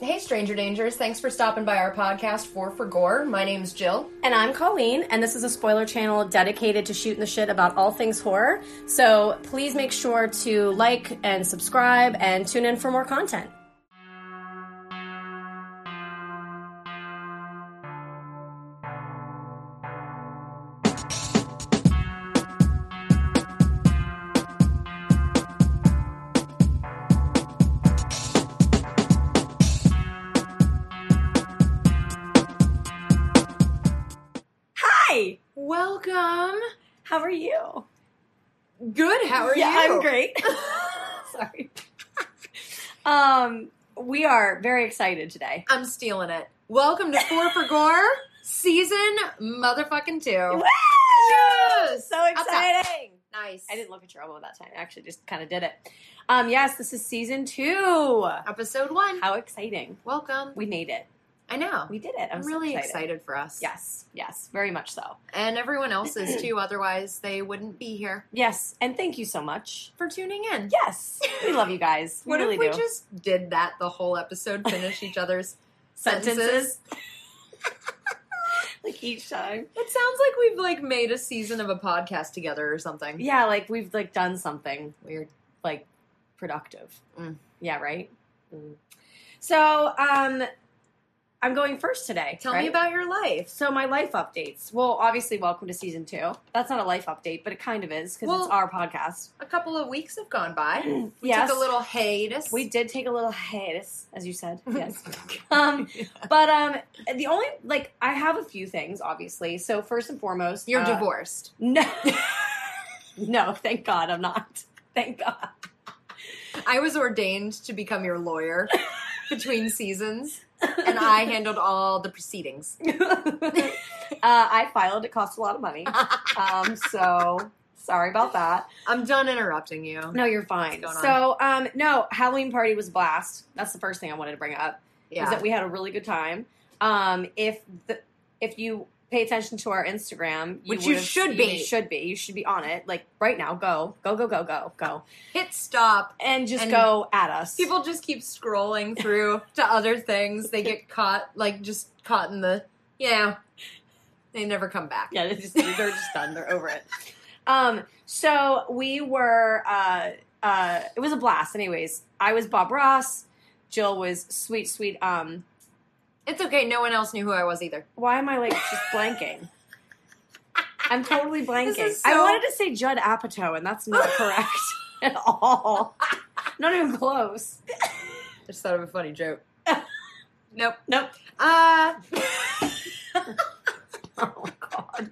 Hey, Stranger Dangers. Thanks for stopping by our podcast, Four for Gore. My name's Jill. And I'm Colleen, and this is a spoiler channel dedicated to shooting the shit about all things horror. So please make sure to like and subscribe and tune in for more content. How are yeah, you? I'm great. Sorry. um, we are very excited today. I'm stealing it. Welcome to Four for Gore, season motherfucking two. Woo! Yes! So exciting! Nice. I didn't look at your elbow that time. I actually just kind of did it. Um, yes, this is season two. Episode one. How exciting! Welcome. We made it. I know. We did it. I'm, I'm so really excited. for us. Yes, yes, very much so. And everyone else is too, otherwise, they wouldn't be here Yes, and thank you so much. for tuning in. Yes, we love you guys. We What really if we do. just did that the whole episode, finish each other's sentences? Like each time. It sounds like we've like made a season of a podcast together or something. Yeah, like we've like done something Weird. like productive. Mm. Yeah, right. Mm. So, um, I'm going first today. Tell me about your life. So my life updates. Well, obviously, welcome to season two. That's not a life update, but it kind of is because Well- it's our podcast. A couple of weeks have gone by. We yes, took a little hiatus. we did take a little hiatus, as you said. Yes. um, but um, the only like I have a few things, obviously. So first and foremost, You're uh, divorced. No, no, thank God I'm not. Thank God. I was ordained to become your lawyer between seasons, and I handled all the proceedings. uh, I filed. It cost a lot of money. Um, so sorry about that. I'm done interrupting you. No, you're fine. So, um, no, Halloween party was a blast. That's the first thing I wanted to bring up. Is Yeah. that we had a really good time. Um, if the if you pay attention to our Instagram, Which you should be. you should be, you should be on it. Like right now, go, go, go, go, go, go, Hit stop. and just And go at us. People just keep scrolling through to other things. They get caught, like just caught in the, yeah. They never come back. Yeah, they're just, they're just done. They're over it. Um, so we were, uh, uh, it was a blast. Anyways, I was Bob Ross. Jill was sweet, sweet. Um, It's okay. No one else knew who I was either. why am I like just blanking? I'm totally blanking. Is I wanted to say Judd Apatow, and that's not correct at all. Not even close. I just thought of a funny joke. nope. Nope. Uh, Oh my God.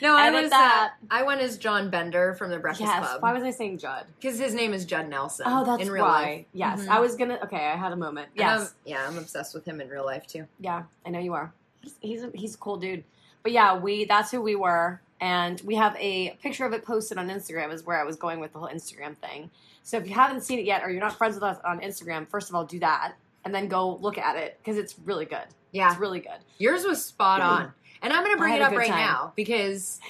no, I Edit was. that. Uh, I went as John Bender from the Breakfast Yes. Club Why was I saying Judd? because his name is Judd Nelson. Oh, that's in real why. life. Yes, Mhm. I was gonna. Okay, I had a moment. And I'm- Yes. yeah, I'm obsessed with him in real life too. Yeah, I know you are. He's he's a, he's a cool dude. But yeah, we that's who we were, and we have a picture of it posted on Instagram. Is where I was going with the whole Instagram thing. So if you haven't seen it yet, or you're not friends with us on Instagram, first of all, do that, and then go look at it because it's really good. Yeah, It's really good. yours was spot on, and I'm going to bring it up right time. now because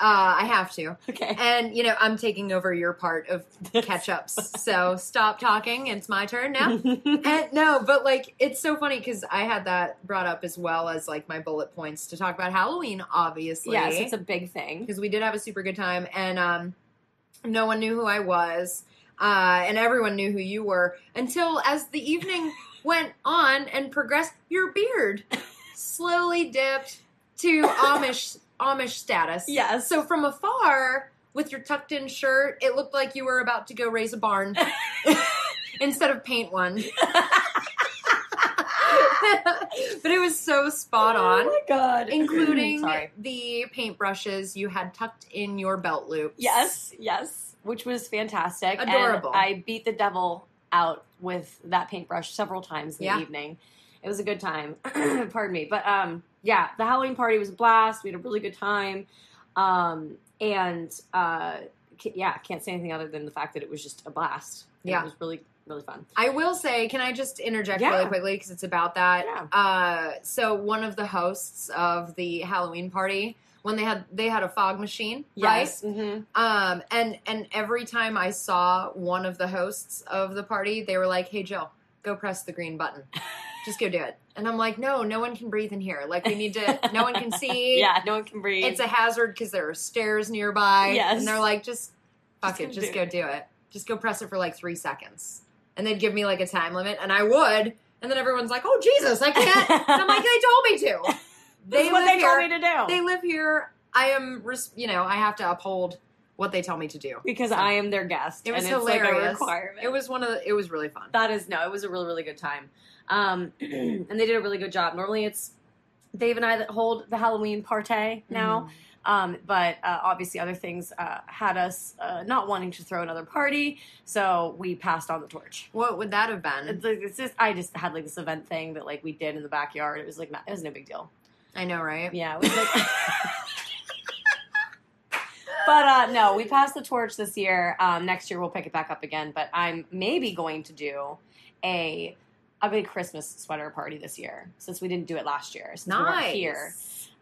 uh, I have to. Okay. And you know, I'm taking over your part of catch ups. so stop talking. It's my turn now. And no, but like it's so funny because I had that brought up as well as like my bullet points to talk about Halloween, obviously. yes, it's a big thing. because we did have a super good time, and um, no one knew who I was, uh, and everyone knew who you were until as the evening went on and progressed, your beard slowly dipped to Amish Amish status. Yes. So from afar, with your tucked in shirt, it looked like you were about to go raise a barn instead of paint one. but it was so spot on Oh my god. including the paintbrushes you had tucked in your belt loops. Yes, yes, which was fantastic. And Adorable. I beat the devil out with that paintbrush several times in Yeah. the evening. It was a good time. Pardon me, but um, yeah, the Halloween party was a blast. We had a really good time, um, and uh, ca- yeah, can't say anything other than the fact that it was just a blast. Yeah. it was really really fun. I will say, can I just interject Yeah. really quickly because it's about that? Yeah. Uh, so one of the hosts of the Halloween party, when they had they had a fog machine, Yes, right? hmm Um, and and every time I saw one of the hosts of the party, they were like, "Hey, Jill, go press the green button." Just go do it. And I'm like, no, no one can breathe in here. Like we need to. No one can see. Yeah, no one can breathe. It's a hazard because there are stairs nearby. Yes. And they're like, just fuck Just it, just do go do it. Just go press it for like three seconds. And they'd give me like a time limit, and I would. And then everyone's like, oh, Jesus, I can't. and I'm like, they told me to. This is what they told me to do. They live here. I am, you know, I have to uphold what they tell me to do. because I am their guest. It was and it's like a hilarious. requirement. It was one of the, it was really fun. That is no, it was a really really good time, um, and they did a really good job. Normally it's Dave and I that hold the Halloween party now, um, but uh, obviously other things uh, had us uh, not wanting to throw another party, so we passed on the torch. What would that have been? It's, like, it's just I just had like this event thing that like we did in the backyard. It was like it was no big deal. I know, right? Yeah, it was like. But uh, no, we passed the torch this year. Um, next year we'll pick it back up again. But I'm maybe going to do a a big Christmas sweater party this year since we didn't do it last year since we weren't Nice. here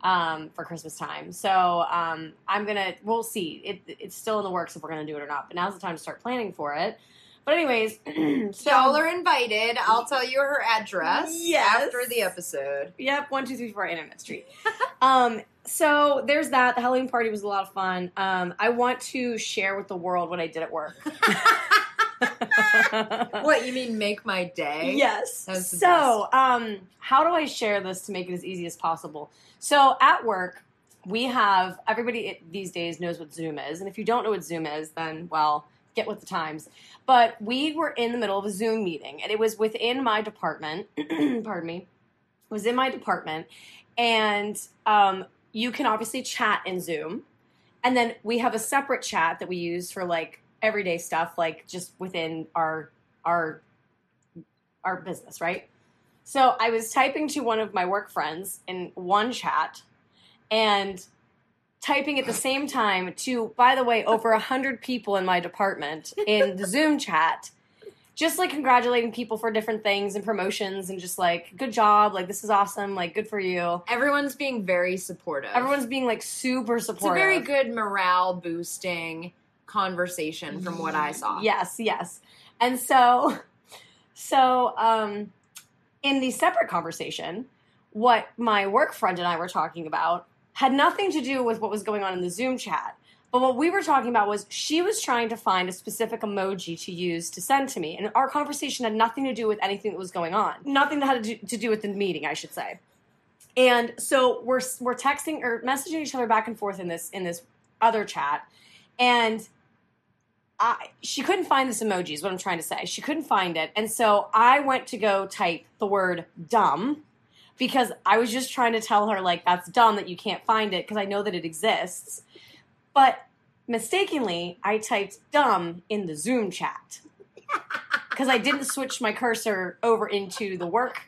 um, for Christmas time. So um, I'm gonna we'll see. It, it's still in the works if we're gonna do it or not. But now's the time to start planning for it. But anyways, so Y'all are invited. I'll tell you her address Yes. after the episode. Yep, one, two, three, four, Internet Street. um, so there's that. The Halloween party was a lot of fun. Um, I want to share with the world what I did at work. What you mean? Make my day? Yes. So, um, how do I share this to make it as easy as possible? So, at work, we have everybody these days knows what Zoom is, and if you don't know what Zoom is, then well, get with the times. But we were in the middle of a Zoom meeting, and it was within my department. pardon me. It was in my department, and um, you can obviously chat in Zoom, and then we have a separate chat that we use for like everyday stuff, like just within our our our business, right? So I was typing to one of my work friends in one chat and typing at the same time to, by the way, over a hundred people in my department in the Zoom chat, just like congratulating people for different things and promotions and just like, good job, like this is awesome, like good for you. Everyone's being very supportive. Everyone's being like super supportive. It's a very good morale boosting conversation from what I saw. Yes, yes. And so, so um, in the separate conversation, what my work friend and I were talking about had nothing to do with what was going on in the Zoom chat. But what we were talking about was she was trying to find a specific emoji to use to send to me. And our conversation had nothing to do with anything that was going on. Nothing that had to do, to do with the meeting, I should say. And so we're we're texting or messaging each other back and forth in this in this other chat. And I, she couldn't find this emoji is what I'm trying to say. She couldn't find it. And so I went to go type the word dumb because I was just trying to tell her like that's dumb that you can't find it because I know that it exists. But mistakenly, I typed dumb in the Zoom chat because I didn't switch my cursor over into the work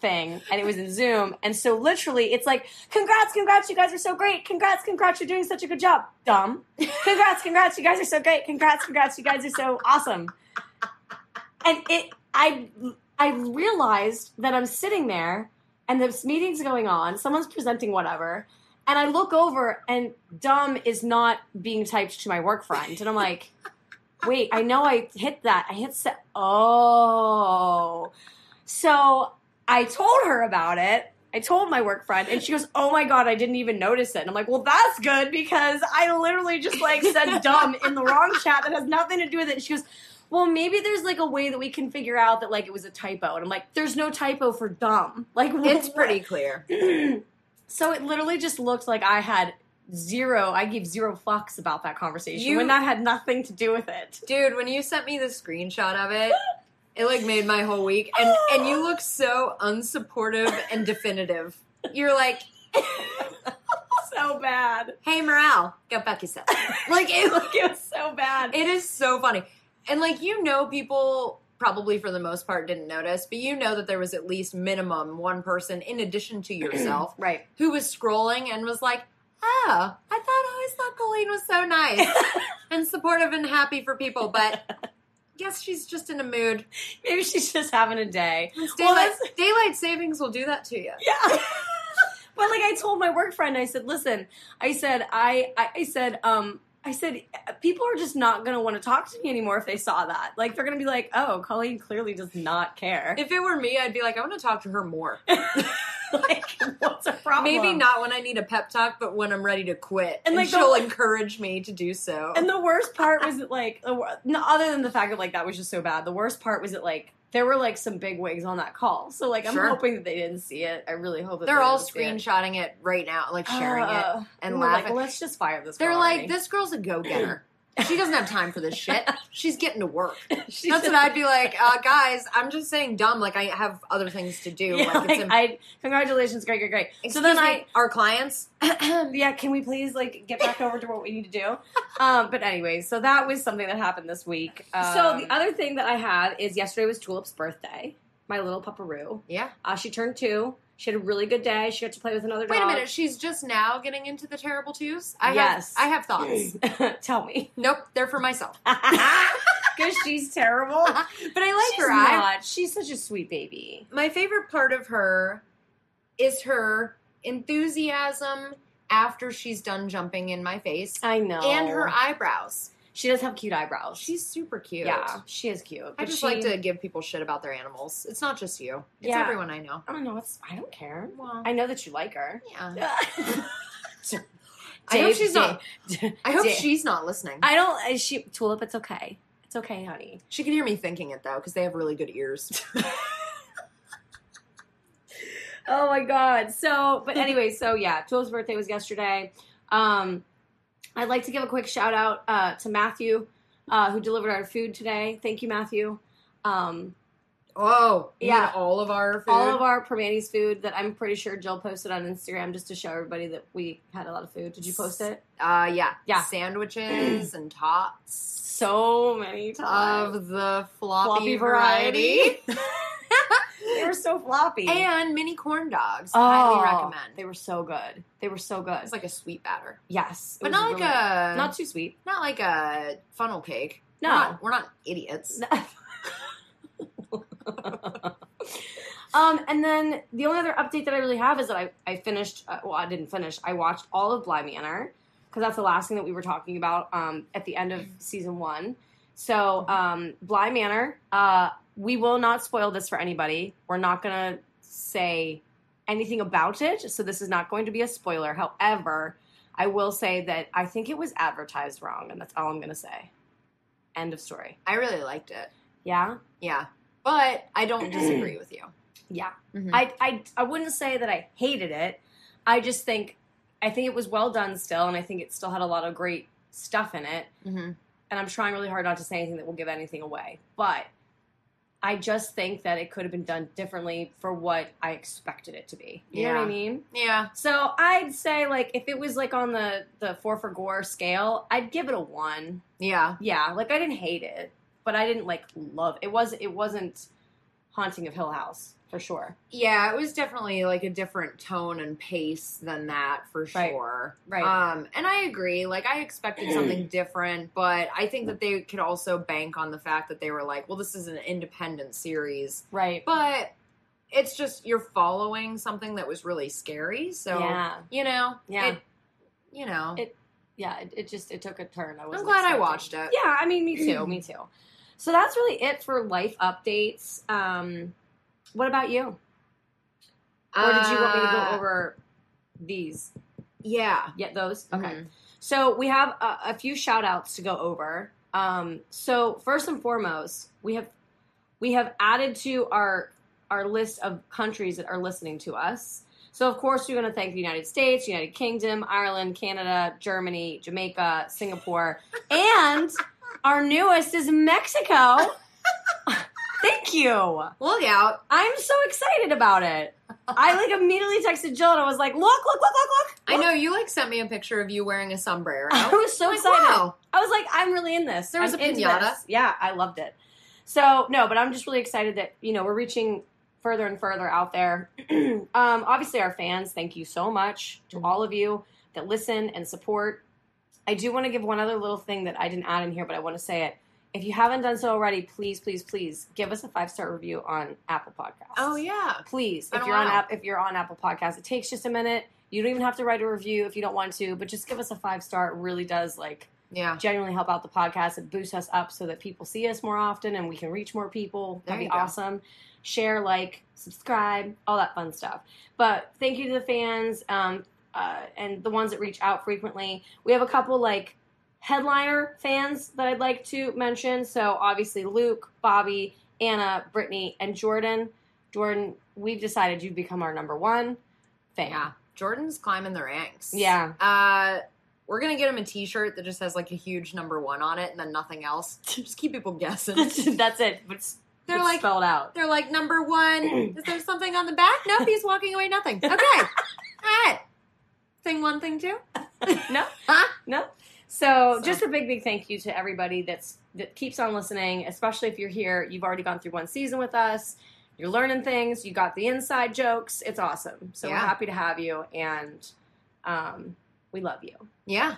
thing and it was in Zoom. And so literally it's like, congrats, congrats, you guys are so great. Congrats, congrats, you're doing such a good job. Dumb. Congrats, congrats, you guys are so great. Congrats, congrats, you guys are so awesome. And it I I realized that I'm sitting there and this meeting's going on, someone's presenting whatever, and I look over and dumb is not being typed to my work friend. And I'm like, wait, I know I hit that. I hit set. Oh. So I told her about it. I told my work friend, and she goes, "Oh my god, I didn't even notice it." And I'm like, "Well, that's good because I literally just like said dumb in the wrong chat that has nothing to do with it." And she goes, "Well, maybe there's like a way that we can figure out that like it was a typo." And I'm like, "There's no typo for dumb. Like It's pretty clear. so it literally just looked like I had zero. I gave zero fucks about that conversation You- when that had nothing to do with it. Dude, when you sent me the screenshot of it, it like made my whole week. And and you look so unsupportive and definitive. You're like, so bad. hey morale, go fuck yourself. Like it, Like it was so bad. it is so funny. And like you know people probably for the most part didn't notice, but you know that there was at least minimum one person in addition to yourself right. who was scrolling and was like, "Oh, I thought I always thought Colleen was so nice and supportive and happy for people, but guess she's just in a mood. Maybe she's just having a day. It's Well, Daylight, daylight savings will do that to you. Yeah. but like I told my work friend, I said, listen, I said, I, I, I said, um, I said, people are just not going to want to talk to me anymore if they saw that. Like, they're going to be like, oh, Colleen clearly does not care. If it were me, I'd be like, I want to talk to her more. like, what's a problem? Maybe not when I need a pep talk, but when I'm ready to quit, And, and, like, she'll encourage me to do so. And the worst part was that, like, the other than the fact that, like, that was just so bad, the worst part was that, like, there were, like, some big wigs on that call. So, like, I'm Sure. hoping that they didn't see it. I really hope that They're they all didn't see it. screenshotting it right now, like sharing it Uh, and we're like, laughing. well, let's just fire this They're like, already. this girl's a go getter. She doesn't have time for this shit. She's getting to work. That's what I'd be like, uh, guys. I'm just saying, dumb. Like I have other things to do. Yeah, like, it's like, I, congratulations, great, great, great. So then me, I, our clients. yeah, can we please like get back over to what we need to do? Um, but anyway, so that was something that happened this week. so Um, the other thing that I had is yesterday was Tulip's birthday. My little pupperoo. Yeah. Uh, she turned two. She had a really good day. She got to play with another Wait a minute. She's just now getting into the terrible twos. I Yes. have. I have thoughts. Tell me, nope, they're for myself. because she's terrible. But I like she's her. I. She's such a sweet baby. my favorite part of her is her enthusiasm after she's done jumping in my face I know. and her eyebrows. She does have cute eyebrows. She's super cute. yeah, she is cute. I just she- like to give people shit about their animals. It's not just you. It's Yeah. everyone I know. I don't know. It's. I don't care. Well, I know that you like her. yeah. I hope she's not. I hope she's not listening. I don't. She tulip. It's okay. It's okay, honey. she can hear me thinking it though, because they have really good ears. Oh my god. So, but anyway, so yeah, Tulip's birthday was yesterday. Um, I'd like to give a quick shout out uh, to Matthew, uh, who delivered our food today. Thank you, Matthew. Um, oh, Yeah. all of our food. all of our Permanis food that I'm pretty sure Jill posted on Instagram just to show everybody that we had a lot of food. Did you post it? uh, yeah, Yeah. sandwiches and tots So many times. of the floppy, Floppy variety, variety. they were so floppy. and mini corn dogs. oh, Highly recommend. They were so good. They were so good. It's like a sweet batter, yes, but not like really a good. not too sweet. not like a funnel cake. No. we're not, we're not idiots. um, and then the only other update that I really have is that I, I finished, uh, well, I didn't finish, I watched all of Bly Manor because that's the last thing that we were talking about um, at the end of season one. So, um, Bly Manor, uh, we will not spoil this for anybody. We're not going to say anything about it, so this is not going to be a spoiler. However, I will say that I think it was advertised wrong, and that's all I'm going to say. End of story. I really liked it. Yeah? Yeah, but I don't disagree with you. Yeah. Mhm. I, I I wouldn't say that I hated it. I just think I think it was well done still, and I think it still had a lot of great stuff in it. Mhm. And I'm trying really hard not to say anything that will give anything away, but I just think that it could have been done differently for what I expected it to be. You know what I mean? Yeah, So I'd say like if it was like on the the four for gore scale, I'd give it a one. yeah. Yeah, like I didn't hate it, but I didn't like love it. Was it wasn't Haunting of Hill House for sure. Yeah, it was definitely like a different tone and pace than that for Right. sure. Right. Um, and I agree. Like I expected something different, but I think that they could also bank on the fact that they were like, well, this is an independent series, Right. but it's just you're following something that was really scary. So yeah. you know, Yeah. it, you know, It- Yeah, it, it just it took a turn. I was I'm glad I watched it. Yeah, I mean, me too, me too. So that's really it for life updates. Um, what about you? Or did you want me to go Uh, over these? Yeah. Yeah, those. Okay. Mhm. So we have a, a few shout outs to go over. Um, so first and foremost, we have we have added to our our list of countries that are listening to us. So of course we're going to thank the United States, United Kingdom, Ireland, Canada, Germany, Jamaica, Singapore, and our newest is Mexico. Thank you. Look out! I'm so excited about it. I like immediately texted Jill and I was like, "Look, look, look, look, look!" I know you like sent me a picture of you wearing a sombrero. I was so Like, excited. wow. I was like, I'm really in this. There was I'm a into piñata. Yeah, I loved it. So no, but I'm just really excited that you know we're reaching further and further out there. um, obviously, our fans, thank you so much to Mhm. all of you that listen and support. I do want to give one other little thing that I didn't add in here, but I want to say it. If you haven't done so already, please, please, please give us a five star review on Apple Podcasts. Oh yeah. please! If you're on app, if you're on Apple Podcasts, it takes just a minute. You don't even have to write a review if you don't want to, but just give us a five star. It really does like Yeah. genuinely help out the podcast. It boosts us up so that people see us more often and we can reach more people. There That'd be go. awesome. Share, like, subscribe, all that fun stuff. But thank you to the fans um, uh, and the ones that reach out frequently. We have a couple like headliner fans that I'd like to mention. So obviously Luke, Bobby, Anna, Brittany, and Jordan. Jordan, we've decided you've become our number one fan. Yeah. Jordan's climbing the ranks. Yeah. Uh, we're gonna get him a T-shirt that just has like a huge number one on it and then nothing else. Just keep people guessing. That's it. But it's, They're it's like, spelled out. they're like number one. Is there something on the back? Nope, he's walking away. Nothing. Okay. All right. Thing one, thing two. No, Huh? no. So, So- just a big, big thank you to everybody that's that keeps on listening. Especially if you're here, you've already gone through one season with us. You're learning things. You got the inside jokes. It's awesome. So we're happy to have you, and um, we love you. Yeah,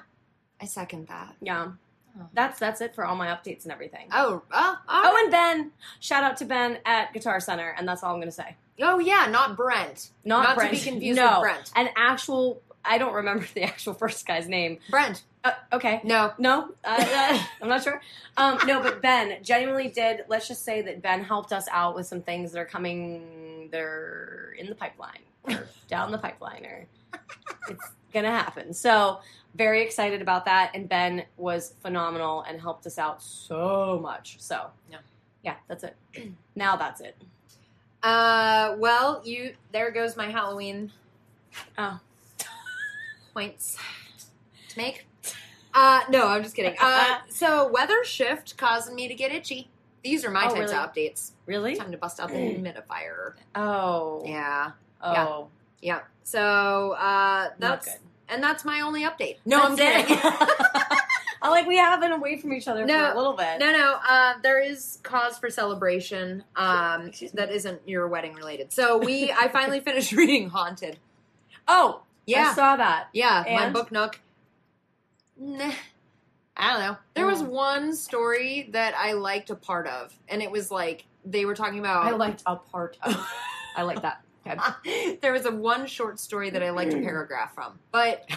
I second that. Yeah, Oh. that's that's it for all my updates and everything. Oh, oh, Oh, oh, and Ben, shout out to Ben at Guitar Center, and that's all I'm gonna say. oh, yeah, not Brent. Not, Not Brent. to be confused no, with Brent. An actual. I don't remember the actual first guy's name. Brent. Uh, okay. No. No, uh, uh, I'm not sure. Um, no, but Ben genuinely did. Let's just say that Ben helped us out with some things that are coming. They're in the pipeline, or down the pipeline, or it's gonna happen. So very excited about that. And Ben was phenomenal and helped us out so much. So Yeah. yeah, that's it. Now that's it. Uh, well, you. There goes my Halloween. Oh. Points to make. Uh, no, I'm just kidding. Uh, so weather shift causing me to get itchy. These are my Oh, types really? of updates. Really? Time to bust out the humidifier. Oh. Yeah, Oh. yeah. yeah. So uh, that's and that's my only update. No, I'm That's kidding. I like we have been away from each other No, for a little bit. No, no. Uh, there is cause for celebration. Um, that isn't your wedding related. So we, I finally finished reading Haunted. Oh, Yeah, I saw that. yeah. My book nook. Nah, I don't know. There was Mm. one story that I liked a part of, and it was like they were talking about. I liked a part of. I like that. Okay. there was a one short story that I liked a paragraph from, but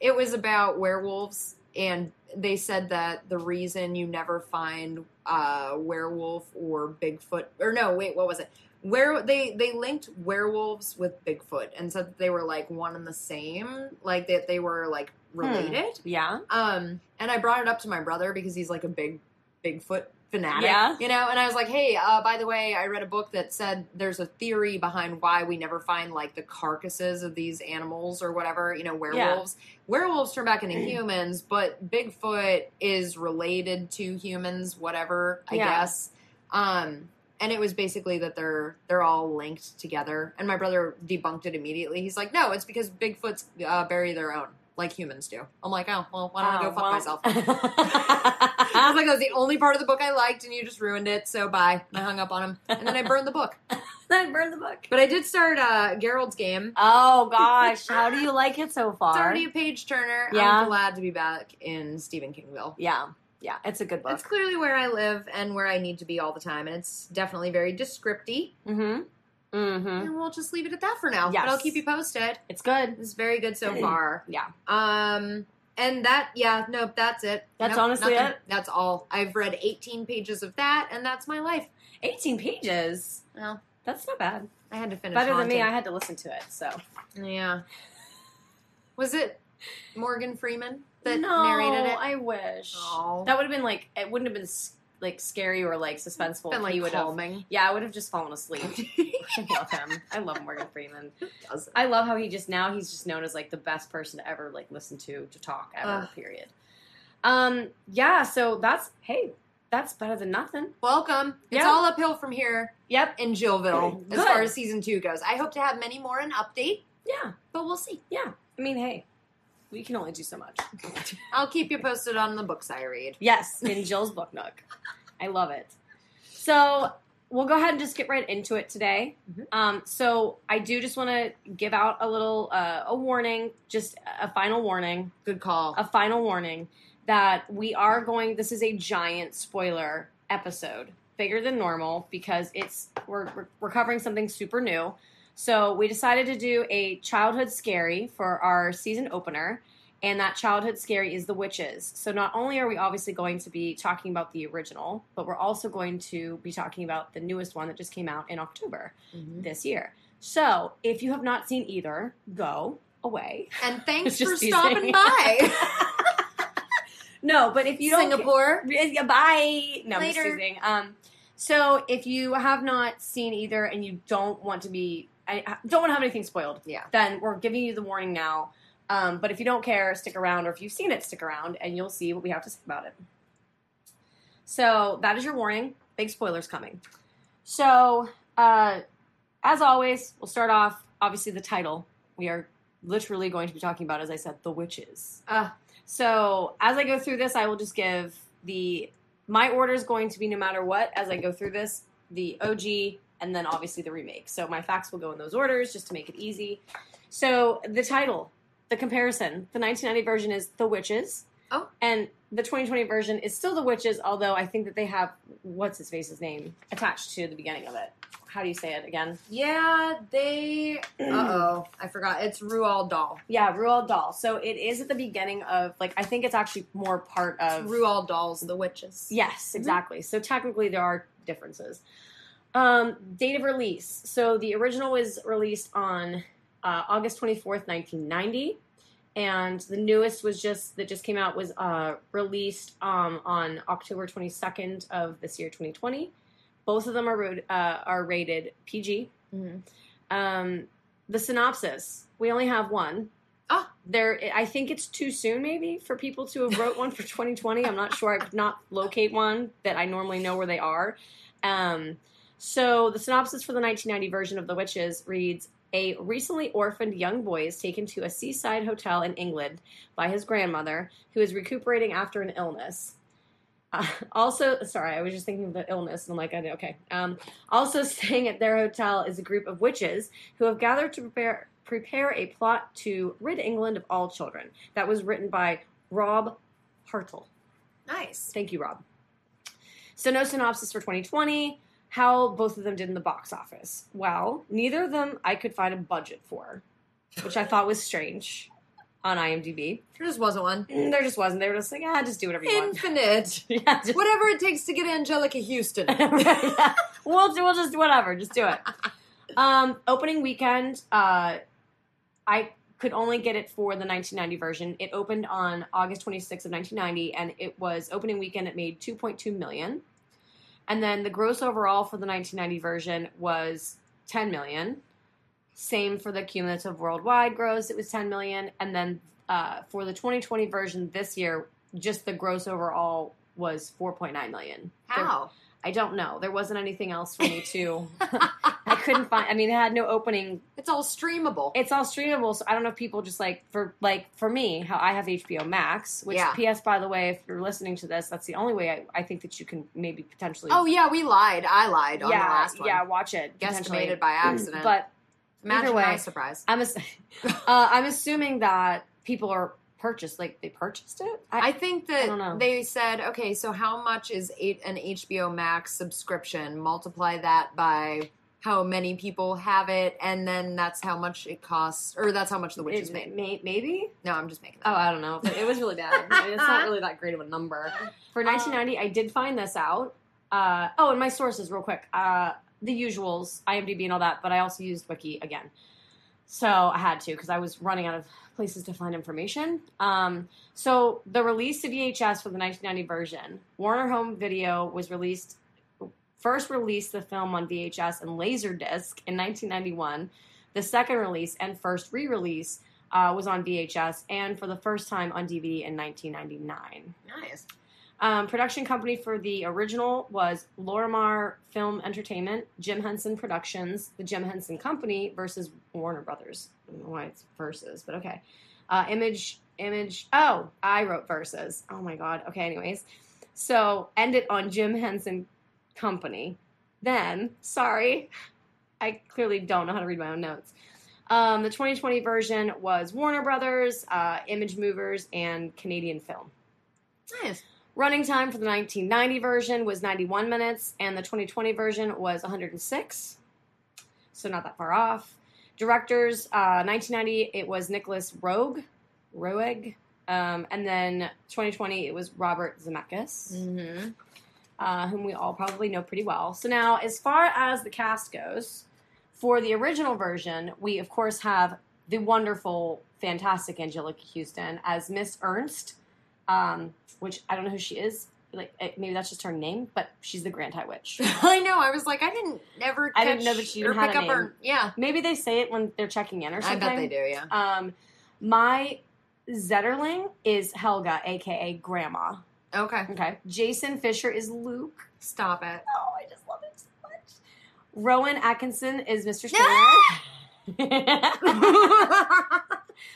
it was about werewolves, and they said that the reason you never find uh, werewolf or Bigfoot, or no, wait, what was it? Where they they linked werewolves with Bigfoot and said that they were like one and the same, like that they were like related. Yeah. Um, and I brought it up to my brother because he's like a big Bigfoot fanatic. Yeah. You know, and I was like, hey, uh, by the way, I read a book that said there's a theory behind why we never find like the carcasses of these animals or whatever, you know, werewolves. Werewolves turn back into humans, but Bigfoot is related to humans, whatever, I Yeah. guess. Um, and it was basically that they're they're all linked together. And my brother debunked it immediately. He's like, no, it's because Bigfoots uh, bury their own like humans do. I'm like, oh well, why don't I go Oh, fuck well. myself? I was like, that was the only part of the book I liked, and you just ruined it. So bye. I hung up on him, and then I burned the book. then I burned the book. But I did start uh, Gerald's game. Oh gosh, how do you like it so far? It's already a page turner. Yeah. I'm glad to be back in Stephen Kingville. yeah, yeah, it's a good book. It's clearly where I live and where I need to be all the time, and it's definitely very descripty. mm-hmm. Mm-hmm. And we'll just leave it at that for now. Yes. But I'll keep you posted. It's good. It's very good so far. Yeah. Um, and that, yeah, nope, that's it. That's Nope, honestly nothing. it? That's all. I've read 18 pages of that, and that's my life. 18 pages. Well, That's not bad. I had to finish. Better than me. I had to listen to it. So Yeah. Was it Morgan Freeman that no, narrated it? I wish Oh. that would have been like it wouldn't have been like scary or like suspenseful. been like he would have. Yeah, I would have just fallen asleep. I love him. I love Morgan Freeman. I love how he just now he's just known as like the best person to ever like listen to to talk ever. Ugh. Period. Um. Yeah. So that's hey, that's better than nothing. Welcome. It's Yeah. all uphill from here Yep. in Jillville as far as season two goes. I hope to have many more in update, Yeah. but we'll see. Yeah. I mean, hey, we can only do so much. I'll keep you posted on the books I read. Yes, in Jill's book nook. I love it. So we'll go ahead and just get right into it today. Mhm. Um, so I do just want to give out a little uh, a warning, just a final warning, Good call. a final warning that we are going. This is a giant spoiler episode, bigger than normal because it's we're we're, we're covering something super new. So we decided to do a childhood scary for our season opener. And that childhood scary is The Witches. So not only are we obviously going to be talking about the original, but we're also going to be talking about the newest one that just came out in October Mm-hmm. this year. So if you have not seen either, go away. And thanks for teasing. stopping by. No, but if you don't Singapore. Yeah, bye. No, I'm just Later. Um, so if you have not seen either and you don't want to be, I don't want to have anything spoiled, Yeah. then we're giving you the warning now. Um, but if you don't care, stick around, or if you've seen it, stick around, and you'll see what we have to say about it. So that is your warning. Big spoilers coming. So, uh, as always, we'll start off. Obviously, the title we are literally going to be talking about, as I said, the witches. Uh, So as I go through this, I will just give the my order is going to be no matter what as I go through this, the OG and then obviously the remake. So my facts will go in those orders just to make it easy. So the title, the comparison, the 1990 version is The Witches. Oh. And the 2020 version is still The Witches, although I think that they have what's his face's name attached to the beginning of it. How do you say it again? yeah, they. Uh oh, I forgot. It's Roald Dahl. Yeah, Roald Dahl. So it is at the beginning of like I think it's actually more part of Roald Dahl's The Witches. Yes, exactly. So technically, there are differences. Um, date of release. So the original was released on uh, August twenty fourth, nineteen ninety, and the newest was just that just came out was uh, released um, on October twenty second of this year, twenty twenty. Both of them are uh, are rated PG. Mhm. Um, the synopsis. We only have one. Ah. There, I think it's too soon, maybe, for people to have wrote one for 2020. I'm not sure. I could not locate one that I normally know where they are. Um, so the synopsis for the 1990 version of The Witches reads: A recently orphaned young boy is taken to a seaside hotel in England by his grandmother, who is recuperating after an illness. Uh, also, sorry, I was just thinking of the illness, and I'm like, okay. Um, also, staying at their hotel is a group of witches who have gathered to prepare prepare a plot to rid England of all children. That was written by Rob Hartle. Nice. Thank you, Rob. So, no synopsis for 2020. How both of them did in the box office. Well, neither of them I could find a budget for, which I thought was strange on IMDb. There just wasn't one. There just wasn't. They were just like, ah, just do whatever you want. Infinite. yeah, just, Whatever it takes to get Anjelica Huston. yeah. We'll, we'll just do whatever. Just do it. Um, opening weekend, uh, I could only get it for the 1990 version. It opened on August 26th of 1990, and it was opening weekend. It made 2.2 million, and then the gross overall for the 1990 version was 10 million. Same for the cumulative worldwide gross; it was 10 million, and then uh, for the 2020 version this year, just the gross overall was 4.9 million. How? I don't know. There wasn't anything else for me to. I couldn't find. I mean, it had no opening. It's all streamable. It's all streamable, so I don't know if people just like for like for me, how I have HBO Max. Which, Yeah. P.S. By the way, if you're listening to this, that's the only way I, I think that you can maybe potentially. oh yeah, we lied. I lied on yeah, the last one. yeah, watch it. Guesstimated by accident. But Imagine either way, my surprise. I'm ass- uh, I'm assuming that people are purchased like they purchased it. I think that don't they said, okay, so how much is eight, an HBO Max subscription? Multiply that by how many people have it, and then that's how much it costs, or that's how much the witches it, made. may, maybe. No, I'm just making Oh, that. I don't know. But it was really bad. I mean, it's not really that great of a number. For 1990, I did find this out. Uh, oh, and my sources, real quick. Uh, the usuals, IMDb and all that, but I also used Wiki again. So I had to because I was running out of places to find information. Um, so the release to VHS for the 1990 version, Warner Home Video was released, first released the film on VHS and Laserdisc in 1991. The second release and first re release uh, was on VHS and for the first time on DVD in 1999. Nice. Um, production company for the original was Lorimar Film Entertainment, Jim Henson Productions, the Jim Henson Company versus Warner Brothers. I don't know why it's versus, but okay. Uh, image, image. Oh, I wrote versus. Oh my god. Okay. Anyways, so end it on Jim Henson Company. Then, sorry, I clearly don't know how to read my own notes. Um, the 2020 version was Warner Brothers, uh, ImageMovers, and Canadian Film. Nice. Running time for the 1990 version was 91 minutes, and the 2020 version was 106. So not that far off. Directors, uh, 1990, it was Nicolas Roeg. Roeg. Um, and then 2020, it was Robert Zemeckis, Mm-hmm. uh, whom we all probably know pretty well. So now, as far as the cast goes, for the original version, we of course have the wonderful, fantastic Anjelica Huston as Miss Ernst, um, which I don't know who she is. Like maybe that's just her name, but she's the Grand High Witch. I know. I was like, I didn't ever. I didn't know that she even had pick a up her. name. Yeah, Maybe they say it when they're checking in or something. I bet they do. Yeah. Um, Mai Zetterling is Helga, aka Grandma. Okay. Okay. Jasen Fisher is Luke. Stop it. Oh, I just love him so much. Rowan Atkinson is Mr. Stringer.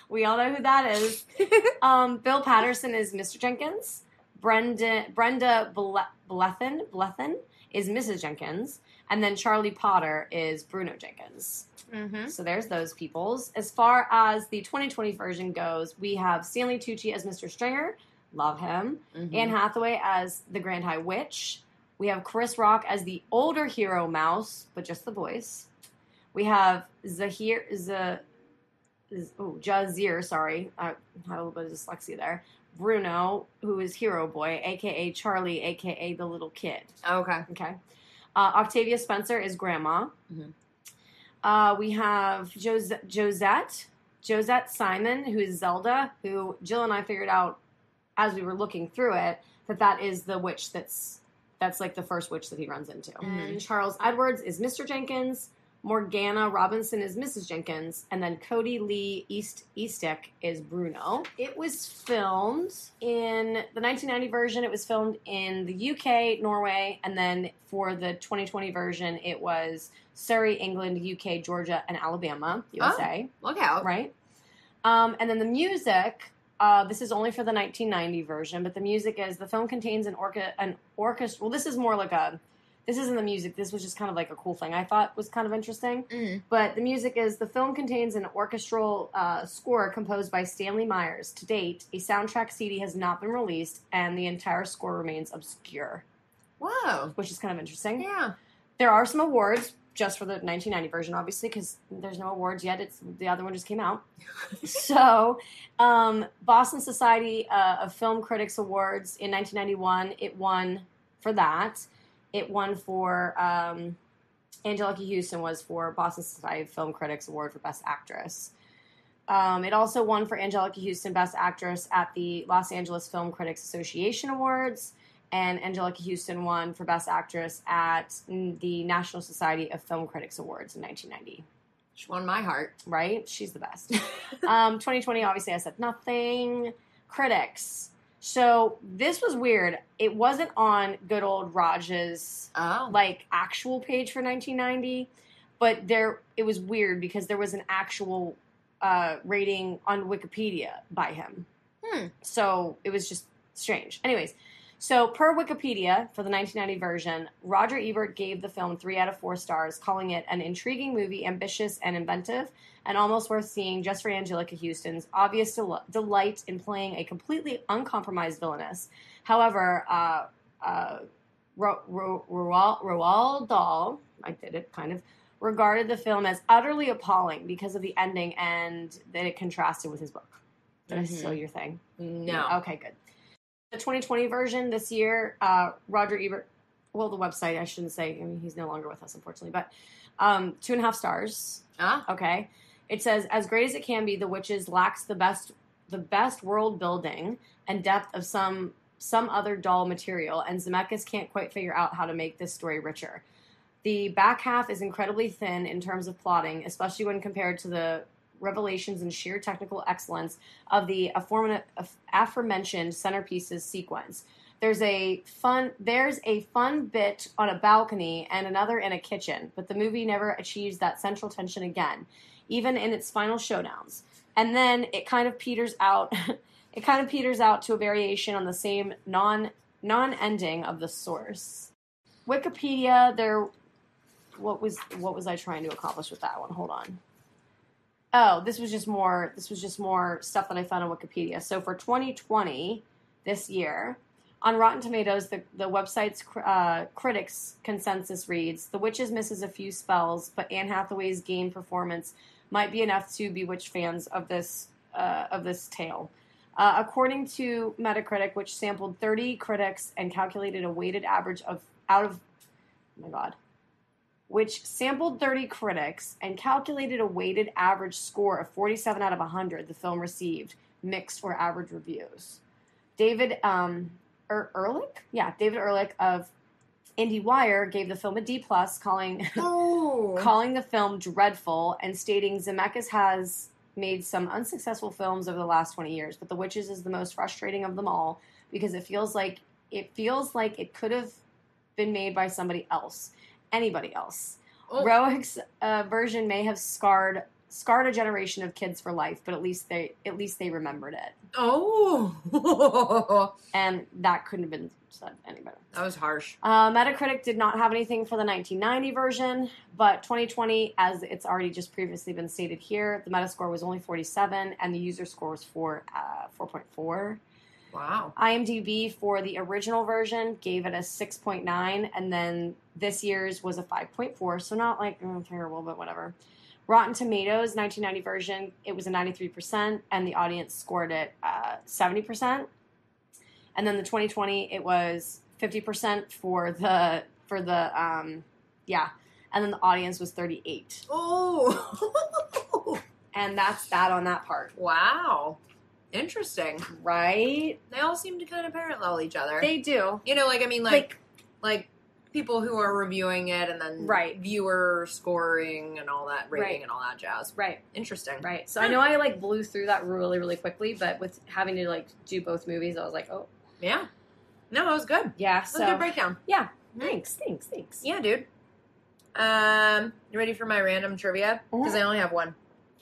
we all know who that is. Um, Bill Paterson is Mr. Jenkins. Brenda Brenda Ble- Blethyn Blethyn is Mrs. Jenkins, and then Charlie Potter is Bruno Jenkins. mm-hmm. So there's those peoples. As far as the 2020 version goes, we have Stanley Tucci as Mr. Stringer. Love him. Mm-hmm. Anne Hathaway as the Grand High Witch. We have Chris Rock as the older hero Mouse, but just the voice. We have Zahir, Z, oh, Jahzir, sorry. I had a little bit of dyslexia there. Bruno, who is Hero Boy, aka Charlie, aka the little kid. Okay. Okay. Uh, Octavia Spencer is Grandma. Mhm. Uh, we have Jos- Josette, Josette Simon, who is Zelda, who Jill and I figured out as we were looking through it that that is the witch that's that's like the first witch that he runs into. Mhm. And Charles Edwards is Mr. Jenkins. Morgana Robinson is Mrs. Jenkins, and then Codie-Lei East Eastick is Bruno. It was filmed in the 1990 version. It was filmed in the UK, Norway, and then for the 2020 version, it was Surrey, England, UK, Georgia, and Alabama, USA. Look out. Right. Um, and then the music. Uh, this is only for the 1990 version, but the music is the film contains an orca an orchestra. Well, this is more like a. This isn't the music. This was just kind of like a cool thing I thought was kind of interesting. Mm. But the music is the film contains an orchestral uh, score composed by Stanley Myers. To date, a soundtrack CD has not been released, and the entire score remains obscure, Whoa. which is kind of interesting. Yeah. There are some awards just for the 1990 version, obviously, because there's no awards yet. It's the other one just came out. so, um, Boston Society uh, of Film Critics Awards in 1991, it won for that. It won for um, Anjelica Huston was for Boston Society Film Critics Award for Best Actress. Um, it also won for Anjelica Huston Best Actress at the Los Angeles Film Critics Association Awards and Anjelica Huston won for Best Actress at the National Society of Film Critics Awards in 1990. She won my heart. Right? She's the best. um, 2020, obviously, I said nothing. Critics. So this was weird. It wasn't on good old Raj's Oh. like actual page for 1990, but there it was weird because there was an actual uh, rating on Wikipedia by him. Hmm. So it was just strange. Anyways, so per Wikipedia for the 1990 version, Roger Ebert gave the film three out of four stars, calling it an intriguing movie, ambitious and inventive, and almost worth seeing just for Anjelica Huston's obvious del- delight in playing a completely uncompromised villainess. However, uh, uh, Ro- Ro- Roald Roald Dahl, I did it kind of, regarded the film as utterly appalling because of the ending and that it contrasted with his book. Did I Mhm. steal your thing? no. Okay, good. The 2020 version this year, uh, Roger Ebert, well, the website, I shouldn't say, I mean, he's no longer with us, unfortunately, but um, two and a half stars. Ah. Okay. It says, as great as it can be, The Witches lacks the best the best world building and depth of some some other dull material, and Zemeckis can't quite figure out how to make this story richer. The back half is incredibly thin in terms of plotting, especially when compared to the revelations and sheer technical excellence of the aforementioned centerpieces sequence. There's a fun there's a fun bit on a balcony and another in a kitchen, but the movie never achieves that central tension again, even in its final showdowns. And then it kind of peters out it kind of peters out to a variation on the same non non-ending of the source. Wikipedia, there what was what was I trying to accomplish with that one? Hold on. Oh, this was just more this was just more stuff that I found on Wikipedia. So for 2020, this year, on Rotten Tomatoes, the, the website's uh, critics consensus reads The Witches misses a few spells, but Anne Hathaway's game performance might be enough to bewitch fans of this uh, of this tale. Uh, according to Metacritic, which sampled 30 critics and calculated a weighted average of out of oh my god, which sampled 30 critics and calculated a weighted average score of 47 out of 100, the film received mixed or average reviews. David um, er- Ehrlich, yeah, David Ehrlich of IndieWire gave the film a D plus, calling Oh. calling the film dreadful and stating Zemeckis has made some unsuccessful films over the last 20 years, but The Witches is the most frustrating of them all because it feels like it feels like it could have been made by somebody else, anybody else. Oh. Roeg's uh, version may have scarred scarred a generation of kids for life, but at least they at least they remembered it, Oh. and that couldn't have been said any better. that was harsh. Uh, Metacritic did not have anything for the 1990 version, but 2020, as it's already just previously been stated here, the Metascore was only 47 and the user score was 4, uh, 4.4. Wow. IMDb for the original version gave it a 6.9, and then this year's was a 5.4, so not like mm, terrible, but whatever. Rotten Tomatoes 1990 version, it was a 93%, and the audience scored it uh, 70%. And then the 2020, it was 50% for the for the um, yeah, and then the audience was 38, Oh. and that's that on that part, wow. Interesting. right? They all seem to kind of parallel each other. They do. you know, like I mean, like like people who are reviewing it and then Right. viewer scoring and all that rating Right. and all that jazz. Right. Interesting. Right. So I know I like blew through that really, really quickly, but with having to like do both movies, I was like, oh Yeah. No, it was good. yeah. It was a So good breakdown. yeah. Thanks. Thanks. Thanks. Yeah, dude. Um, you ready for my random trivia? Because I only have one.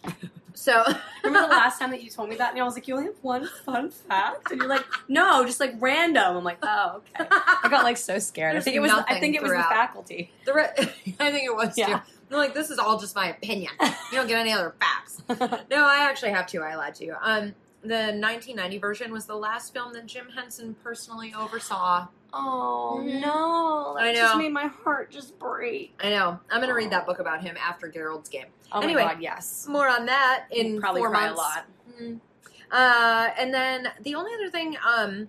So Remember the last time that you told me that, and I was like, you only have one fun fact, and you're like, no, just like random. I'm like, oh, okay. I got like so scared. I think it was. I think it was the faculty. the re- I think it was Yeah. too. I'm like, this is all just my opinion. You don't get any other facts. No, I actually have two. I lied to you. Um, the 1990 version was the last film that Jim Henson personally oversaw. Oh Mhm. no! That I just made my heart just break. I know. I'm gonna read that book about him after Gerald's game. Oh Anyway. my god, yes. More on that in probably four cry months. a lot. Mm. Uh, and then the only other thing um,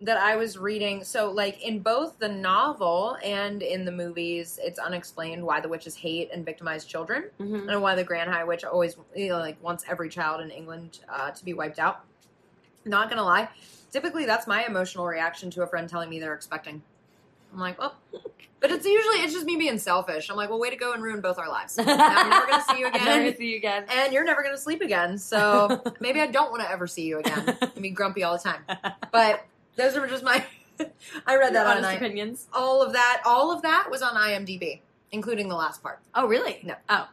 that I was reading, so like in both the novel and in the movies, it's unexplained why the witches hate and victimize children, Mhm. and why the Grand High Witch always you know, like wants every child in England uh, to be wiped out. Not gonna lie, typically that's my emotional reaction to a friend telling me they're expecting. I'm like, well, but it's usually it's just me being selfish. I'm like, well, way to go and ruin both our lives. Now I'm never gonna see you again Never see you again. and you're never going to sleep again. So maybe I don't want to ever see you again and be grumpy all the time. But those are just my. I read that on honest I, opinions. all of that. All of that was on IMDb, including the last part. Oh really? No. Oh.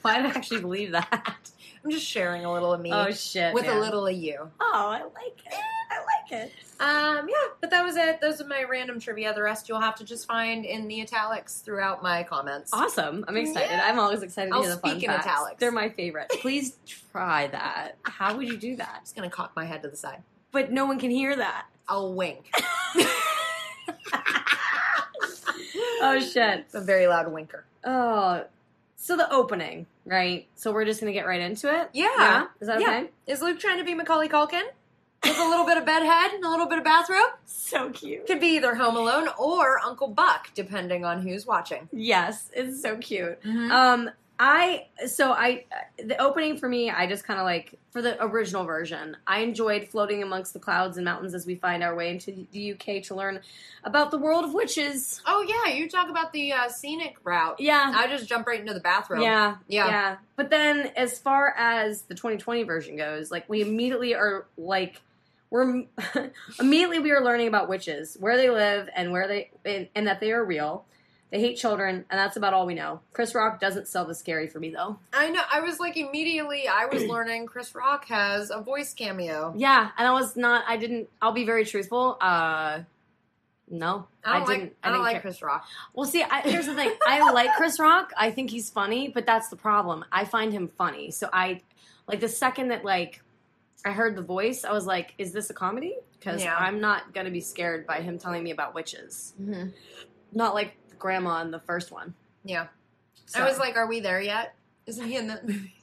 Why did I actually believe that? I'm just sharing a little of me Oh shit. with a little of you. Oh, I like it. I like it. Um, yeah, but that was it. Those are my random trivia. The rest you'll have to just find in the italics throughout my comments. Awesome. I'm excited. Yeah. I'm always excited to I'll hear the fun in facts. italics. They're my favorite. Please try that. How would you do that? I'm just gonna cock my head to the side. But no one can hear that. I'll wink. Oh shit. It's a very loud winker. Oh. So the opening, right? So we're just gonna get right into it. Yeah. Is that Yeah. okay? Is Luke trying to be Macaulay Culkin? With a little bit of bedhead and a little bit of bathrobe? So cute. Could be either Home Alone or Uncle Buck, depending on who's watching. Yes, it's so cute. Mm-hmm. Um, I so I the opening for me, I just kind of like for the original version. I enjoyed floating amongst the clouds and mountains as we find our way into the UK to learn about the world of witches. oh, yeah, you talk about the uh, scenic route. Yeah, I just jump right into the bathrobe. yeah, Yeah. yeah. But then, as far as the 2020 version goes, like we immediately are like we're immediately we are learning about witches, where they live, and where they and, and that they are real. They hate children, and that's about all we know. Chris Rock doesn't sell the scary for me though. I know. I was like, immediately, I was learning Chris Rock has a voice cameo. Yeah, and I was not. I didn't. I'll be very truthful. Uh, no, I don't didn't. like, I I don't like care. Chris Rock. Well, see, I, here's the thing. I like Chris Rock. I think he's funny, but that's the problem. I find him funny. So I, like, the second that like I heard the voice, I was like, "Is this a comedy?" Because Yeah. I'm not gonna be scared by him telling me about witches. Mm-hmm. Not like grandma in the first one. Yeah. So- I was like, are we there yet? Isn't he in that movie?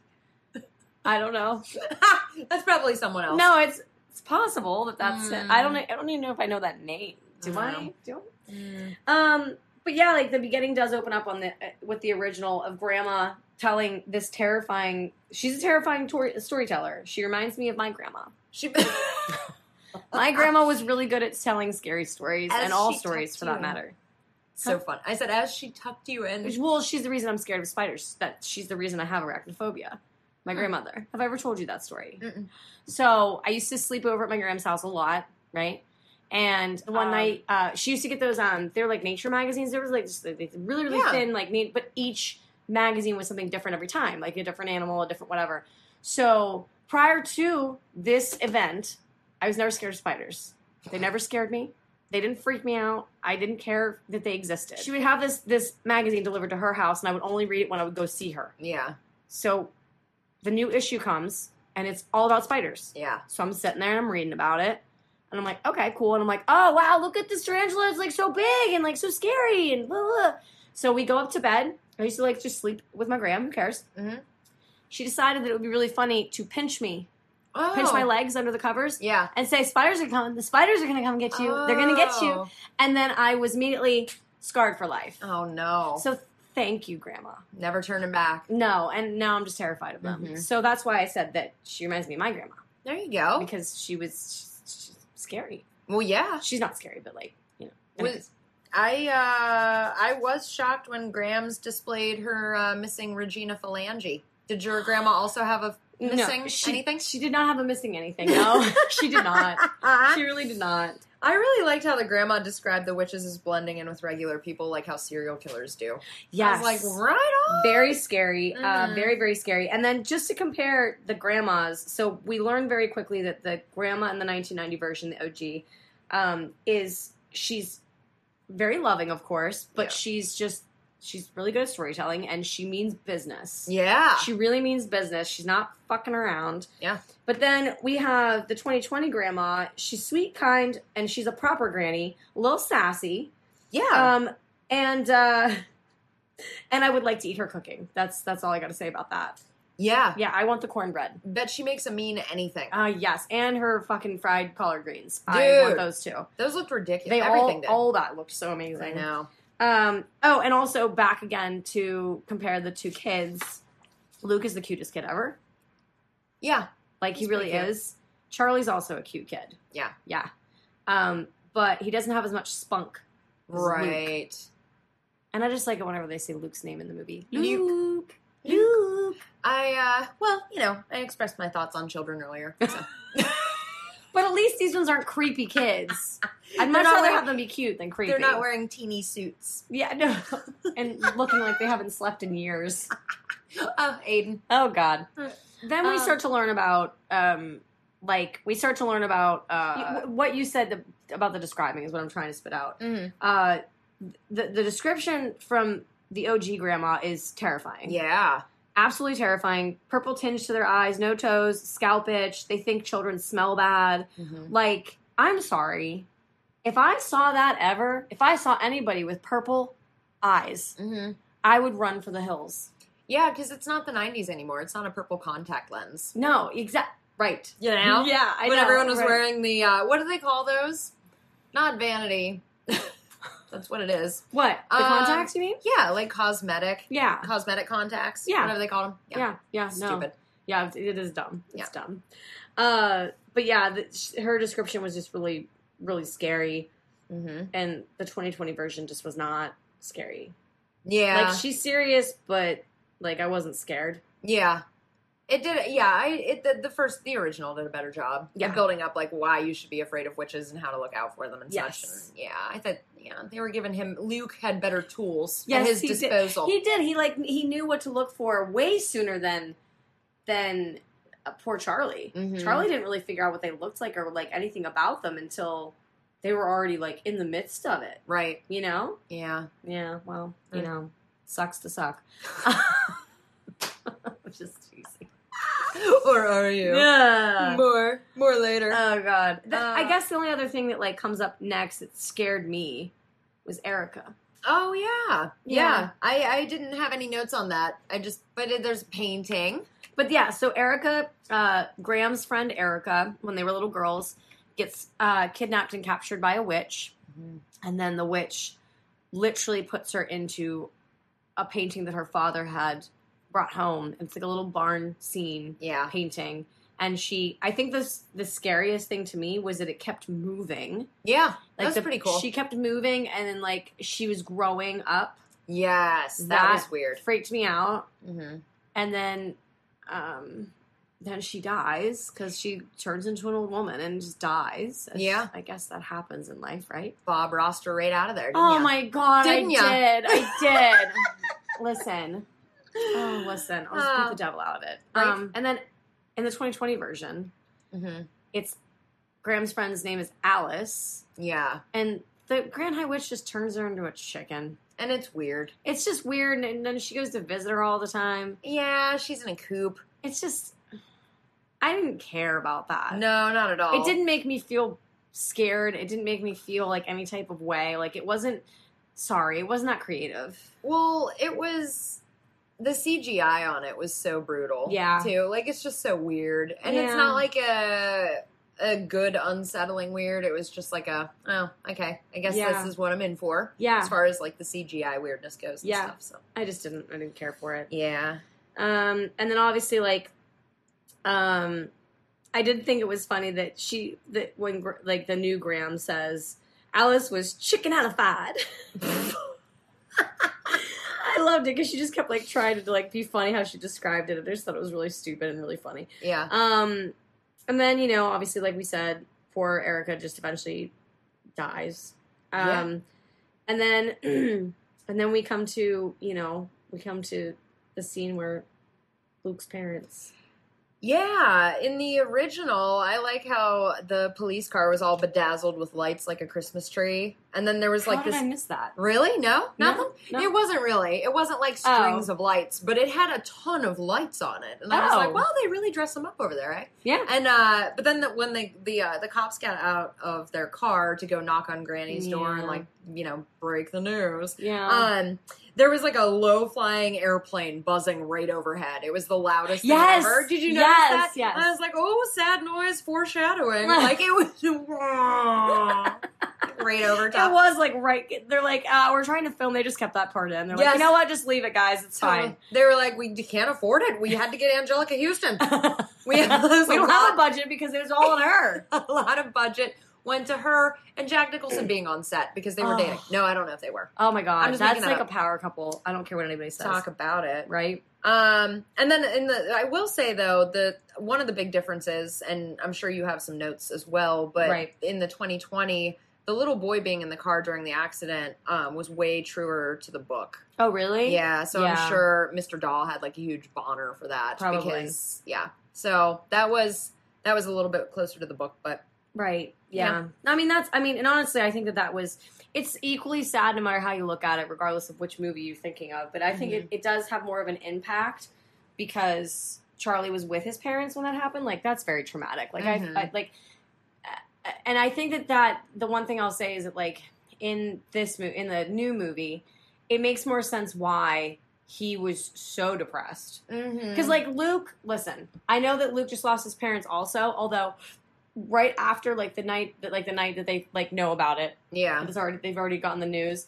I don't know. That's probably someone else. No, it's it's possible that that's it. I don't. Mm. I don't even know if I know that name. Do I I? Do I? Mm. Um, but yeah, like the beginning does open up on the uh, with the original of Grandma telling this terrifying. She's a terrifying tor- storyteller. She reminds me of my grandma. She. My grandma was really good at telling scary stories As and all stories for that matter. So fun. I said as she tucked you in. Well, she's the reason I'm scared of spiders. That she's the reason I have arachnophobia. My Hmm. grandmother. Have I ever told you that story? Mm-mm. So I used to sleep over at my grandma's house a lot, right? And one Um, night, uh, she used to get those. Um, they were like nature magazines. There was like just like, really, really Yeah. thin, like neat. But each magazine was something different every time, like a different animal, a different whatever. So prior to this event, I was never scared of spiders. They never scared me. They didn't freak me out. I didn't care that they existed. She would have this this magazine delivered to her house, and I would only read it when I would go see her. Yeah. So the new issue comes, and it's all about spiders. Yeah. So I'm sitting there and I'm reading about it. And I'm like, okay, cool. And I'm like, oh wow, look at this tarantula. It's like so big and like so scary and blah, blah. blah. So we go up to bed. I used to like just sleep with my gram. Who cares? Mhm. She decided that it would be really funny to pinch me, Oh. pinch my legs under the covers, Yeah. and say, "Spiders are coming. The spiders are gonna come get you. They're gonna get you." Oh. And then I was immediately scarred for life. Oh no. So thank you, Grandma. Never turning back. No, and now I'm just terrified of them. Mhm. So that's why I said that she reminds me of my grandma There you go. because she was she's, she's scary. Well, yeah. She's not scary, but like you know. Was- I uh I was shocked when Grams displayed her uh, missing Regina phalange. Did your grandma also have a missing no, she, anything? She did not have a missing anything. No, she did not. She really did not. I really liked how the grandma described the witches as blending in with regular people, like how serial killers do. Yes, like, right on. very scary. Uh, Mhm. very very scary. And then just to compare the grandmas, so we learned very quickly that the grandma in the 1990 version, the OG, um, is she's very loving, of course, but Yeah. she's just she's really good at storytelling and she means business. Yeah. She really means business. She's not fucking around. Yeah. But then we have the 2020 grandma. She's sweet, kind, and she's a proper granny, a little sassy. yeah. Um, and uh, and I would like to eat her cooking. That's that's all I got to say about that. yeah. Yeah, I want the cornbread. Bet she makes a mean anything. Uh, yes, and her fucking fried collard greens. I want those too. Those looked ridiculous. They Everything all did. all that looked so amazing. I know. Um, oh, and also back again to compare the two kids. Luke is the cutest kid ever. Yeah. Like he really is. Charlie's also a cute kid. Yeah. Yeah. Um, but he doesn't have as much spunk. as Luke. Right. And I just like it whenever they say Luke's name in the movie. Luke. Luke. Luke. I uh well, you know, I expressed my thoughts on children earlier. So. But at least these ones aren't creepy kids. I'd much rather wearing- have them be cute than creepy. They're not wearing teeny suits. Yeah, no. and looking like they haven't slept in years. Oh, Aiden. Oh God. Hmm. Then we Um, start to learn about, um, like we start to learn about uh, You- what you said the, about the describing is what I'm trying to spit out. Mm. Uh, the the description from the OG grandma is terrifying. Yeah. Absolutely terrifying. Purple tinge to their eyes, no toes, scalp itch. They think children smell bad. Mm-hmm. Like, I'm sorry. If I saw that ever, if I saw anybody with purple eyes, Mm-hmm. I would run for the hills. Yeah, because it's not the '90s anymore. It's not a purple contact lens. No, exact right. You know? Yeah, I when know, everyone was right. wearing the uh, what do they call those? Not vanity. That's what it is. what the Um, contacts you mean? Yeah, like cosmetic, Yeah, cosmetic contacts. Yeah. whatever they call them. yeah, yeah. no, stupid. yeah, it- it is dumb. It's Yeah. dumb. Uh, but yeah, the, her description was just really, really scary, Mm-hmm. and the 2020 version just was not scary. Yeah, Like she's serious, but like I wasn't scared. yeah. It did. Yeah, I it the, the first the original did a better job Yeah. of building up like why you should be afraid of witches and how to look out for them and Yes. such. And yeah, I thought yeah they were giving him Luke had better tools Yes, at his he did. disposal. He did. He like he knew what to look for way sooner than than uh, poor Charlie. Mhm. Charlie didn't really figure out what they looked like or like anything about them until they were already like in the midst of it. right. You know? Yeah. Yeah. Well, you Mm. know, sucks to suck. Just. or are you? Yeah. More. More later. Oh god. The- I Uh, guess the only other thing that like comes up next that scared me was Erica. Oh yeah, Yeah. yeah. I I didn't have any notes on that. I just but it, there's painting. But yeah, so Erica, uh, Graham's friend Erica, when they were little girls, gets uh, kidnapped and captured by a witch, and then the witch literally puts her into a painting that her father had brought home. It's like a little barn scene Yeah. painting. And she, I think this the scariest thing to me was that it kept moving. Yeah. Like That's the- pretty cool. She kept moving, and then like she was growing up. yes. That, That- was weird. Freaked me out. hmm and then um then she dies because she turns into an old woman and just dies. Yeah. I guess that happens in life, right? Bob roster right out of there. Oh ya? my god, Didn't I ya? did. I did. listen. Oh, listen. I'll just beat Uh, the devil out of it. right. Um, and then in the 2020 version, Mhm. it's Graham's friend's name is Alice, Yeah. and the Grand High Witch just turns her into a chicken. And it's weird. It's just weird, and then she goes to visit her all the time. Yeah, she's in a coop. It's just, I didn't care about that. No, not at all. It didn't make me feel scared. It didn't make me feel like any type of way. Like it wasn't. Sorry, it wasn't that creative. Well, it was the CGI on it was so brutal. Yeah. Too. Like it's just so weird. And it's not like a a good unsettling weird. It was just like a oh, okay. I guess Yeah. this is what I'm in for. Yeah, As far as like the CGI weirdness goes and Yeah. stuff. So I just didn't. I didn't care for it. Yeah. Um, and then obviously, like, um, I did think it was funny that she that when like the new Graham says Alice was chicken out of alified. I loved it because she just kept like trying to like be funny how she described it. I just thought it was really stupid and really funny. Yeah. Um, and then you know, obviously, like we said, poor Erica just eventually dies. Um, Yeah. and then and then we come to you know we come to the scene where Luke's parents. Yeah, in the original, I like how the police car was all bedazzled with lights like a Christmas tree, and then there was like How this. I miss that? Really? No, No, nothing. no. It wasn't really. It wasn't like Oh. strings of lights, but it had a ton of lights on it, and I was Oh. like, "Well, they really dress them up over there, right?" Yeah. And uh, but then the, when they the uh, the cops got out of their car to go knock on Granny's door and like you know break the news, Yeah. um, there was like a low flying airplane buzzing right overhead. It was the loudest Yes! thing ever. Did you notice Yes, that? yes. I was like, oh, sad noise foreshadowing. like it was right over it was like right. They're like, uh, we're trying to film. They just kept that part in. They're like, Yes. you know what? Just leave it, guys. It's fine. They were like, we can't afford it. We had to get Anjelica Huston. We, we don't a have a budget because it was all on her. a lot of budget went to her and Jack Nicholson being on set because they were Oh. dating. No, I don't know if they were. Oh my god, that's like a power couple. I don't care what anybody says. Talk about it. right? Um, and then in the, I will say though, the one of the big differences, and I'm sure you have some notes as well, but Right. in the 2020, the little boy being in the car during the accident um, was way truer to the book. Oh really? Yeah, so Yeah. I'm sure Mr. Dahl had like a huge boner for that Probably. because yeah. So that was that was a little bit closer to the book, but Right. Yeah. I mean, that's. I mean, and honestly, I think that that was. It's equally sad no matter how you look at it, regardless of which movie you're thinking of. But I think it, it does have more of an impact because Charlie was with his parents when that happened. Like that's very traumatic. Like Mhm. I, I like, and I think that that the one thing I'll say is that like in this movie, in the new movie, it makes more sense why he was so depressed. because Because like Luke, listen, I know that Luke just lost his parents also, although right after like the night that like the night that they like know about it, yeah, it's already they've already gotten the news.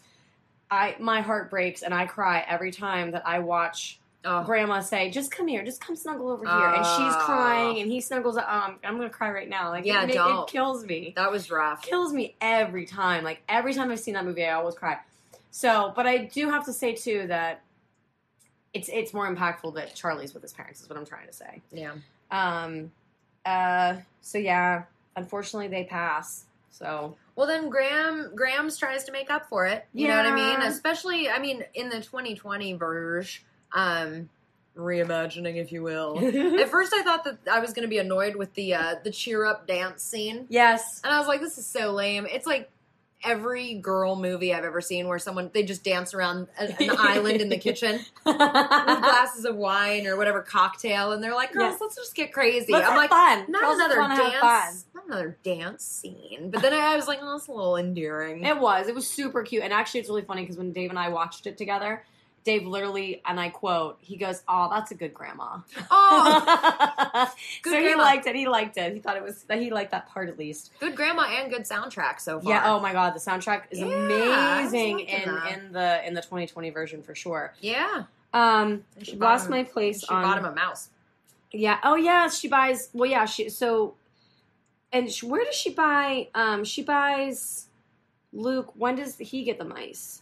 I my heart breaks and I cry every time that I watch oh, Grandma say, "Just come here, just come snuggle over here," and she's Oh. crying and he snuggles. Um, I'm gonna cry right now. Like Yeah, it, it, it kills me that was rough. kills me every time. Like every time I've seen that movie, I always cry. So, but I do have to say too that it's it's more impactful that Charlie's with his parents. Is what I'm trying to say. Yeah, Um. Uh. So yeah, unfortunately they pass. So Well, then Graham Graham's tries to make up for it. You know what I mean? Especially, I mean, in the 2020 version, um, reimagining, if you will. At first, I thought that I was going to be annoyed with the uh, the cheer up dance scene, yes, and I was like, "This is so lame." It's like every girl movie I've ever seen where someone they just dance around an island in the kitchen with glasses of wine or whatever cocktail, and they're like, "Girls, let's just get crazy." Let's I'm like, fun. not Girls another dance, not another dance scene. But then I was like, "Oh, it's a little endearing." It was. It was super cute, and actually, it's really funny because when Dave and I watched it together, Dave literally, and I quote, he goes, "Oh, that's a good grandma." Oh, Good so he liked it. He liked it. He thought it was. That he liked that part at least. good grandma and good soundtrack so far. Yeah. Oh my god, the soundtrack is Yeah, amazing in that. in the in the 2020 version for sure. yeah. Um, she lost him- my place She on. bought him a mouse. Yeah. Oh yeah, she buys. Well, yeah. She so, and sh where does she buy? Um, she buys Luke. When does he get the mice?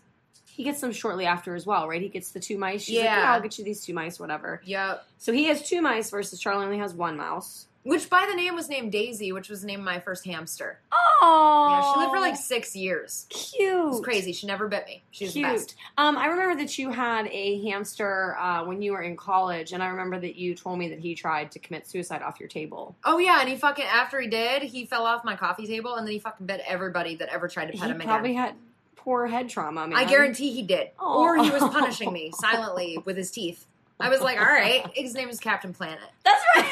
He gets them shortly after as well, right? He gets the two mice. She's like, Yeah. yeah, I'll get you these two mice, whatever. Yep. So he has two mice versus Charlie only has one mouse. Which by the name was named Daisy, which was named my first hamster. Oh, Yeah, she lived for like six years. cute. It was crazy. She never bit me. She was Cute. the best. Um, I remember that you had a hamster uh, when you were in college, and I remember that you told me that he tried to commit suicide off your table. Oh yeah, and he fucking after he did, he fell off my coffee table, and then he fucking bit everybody that ever tried to pet He him again. probably had poor head trauma. Man. I guarantee he did. Aw. Or he was punishing me oh. silently with his teeth. I was like, all right. His name is Captain Planet. That's right.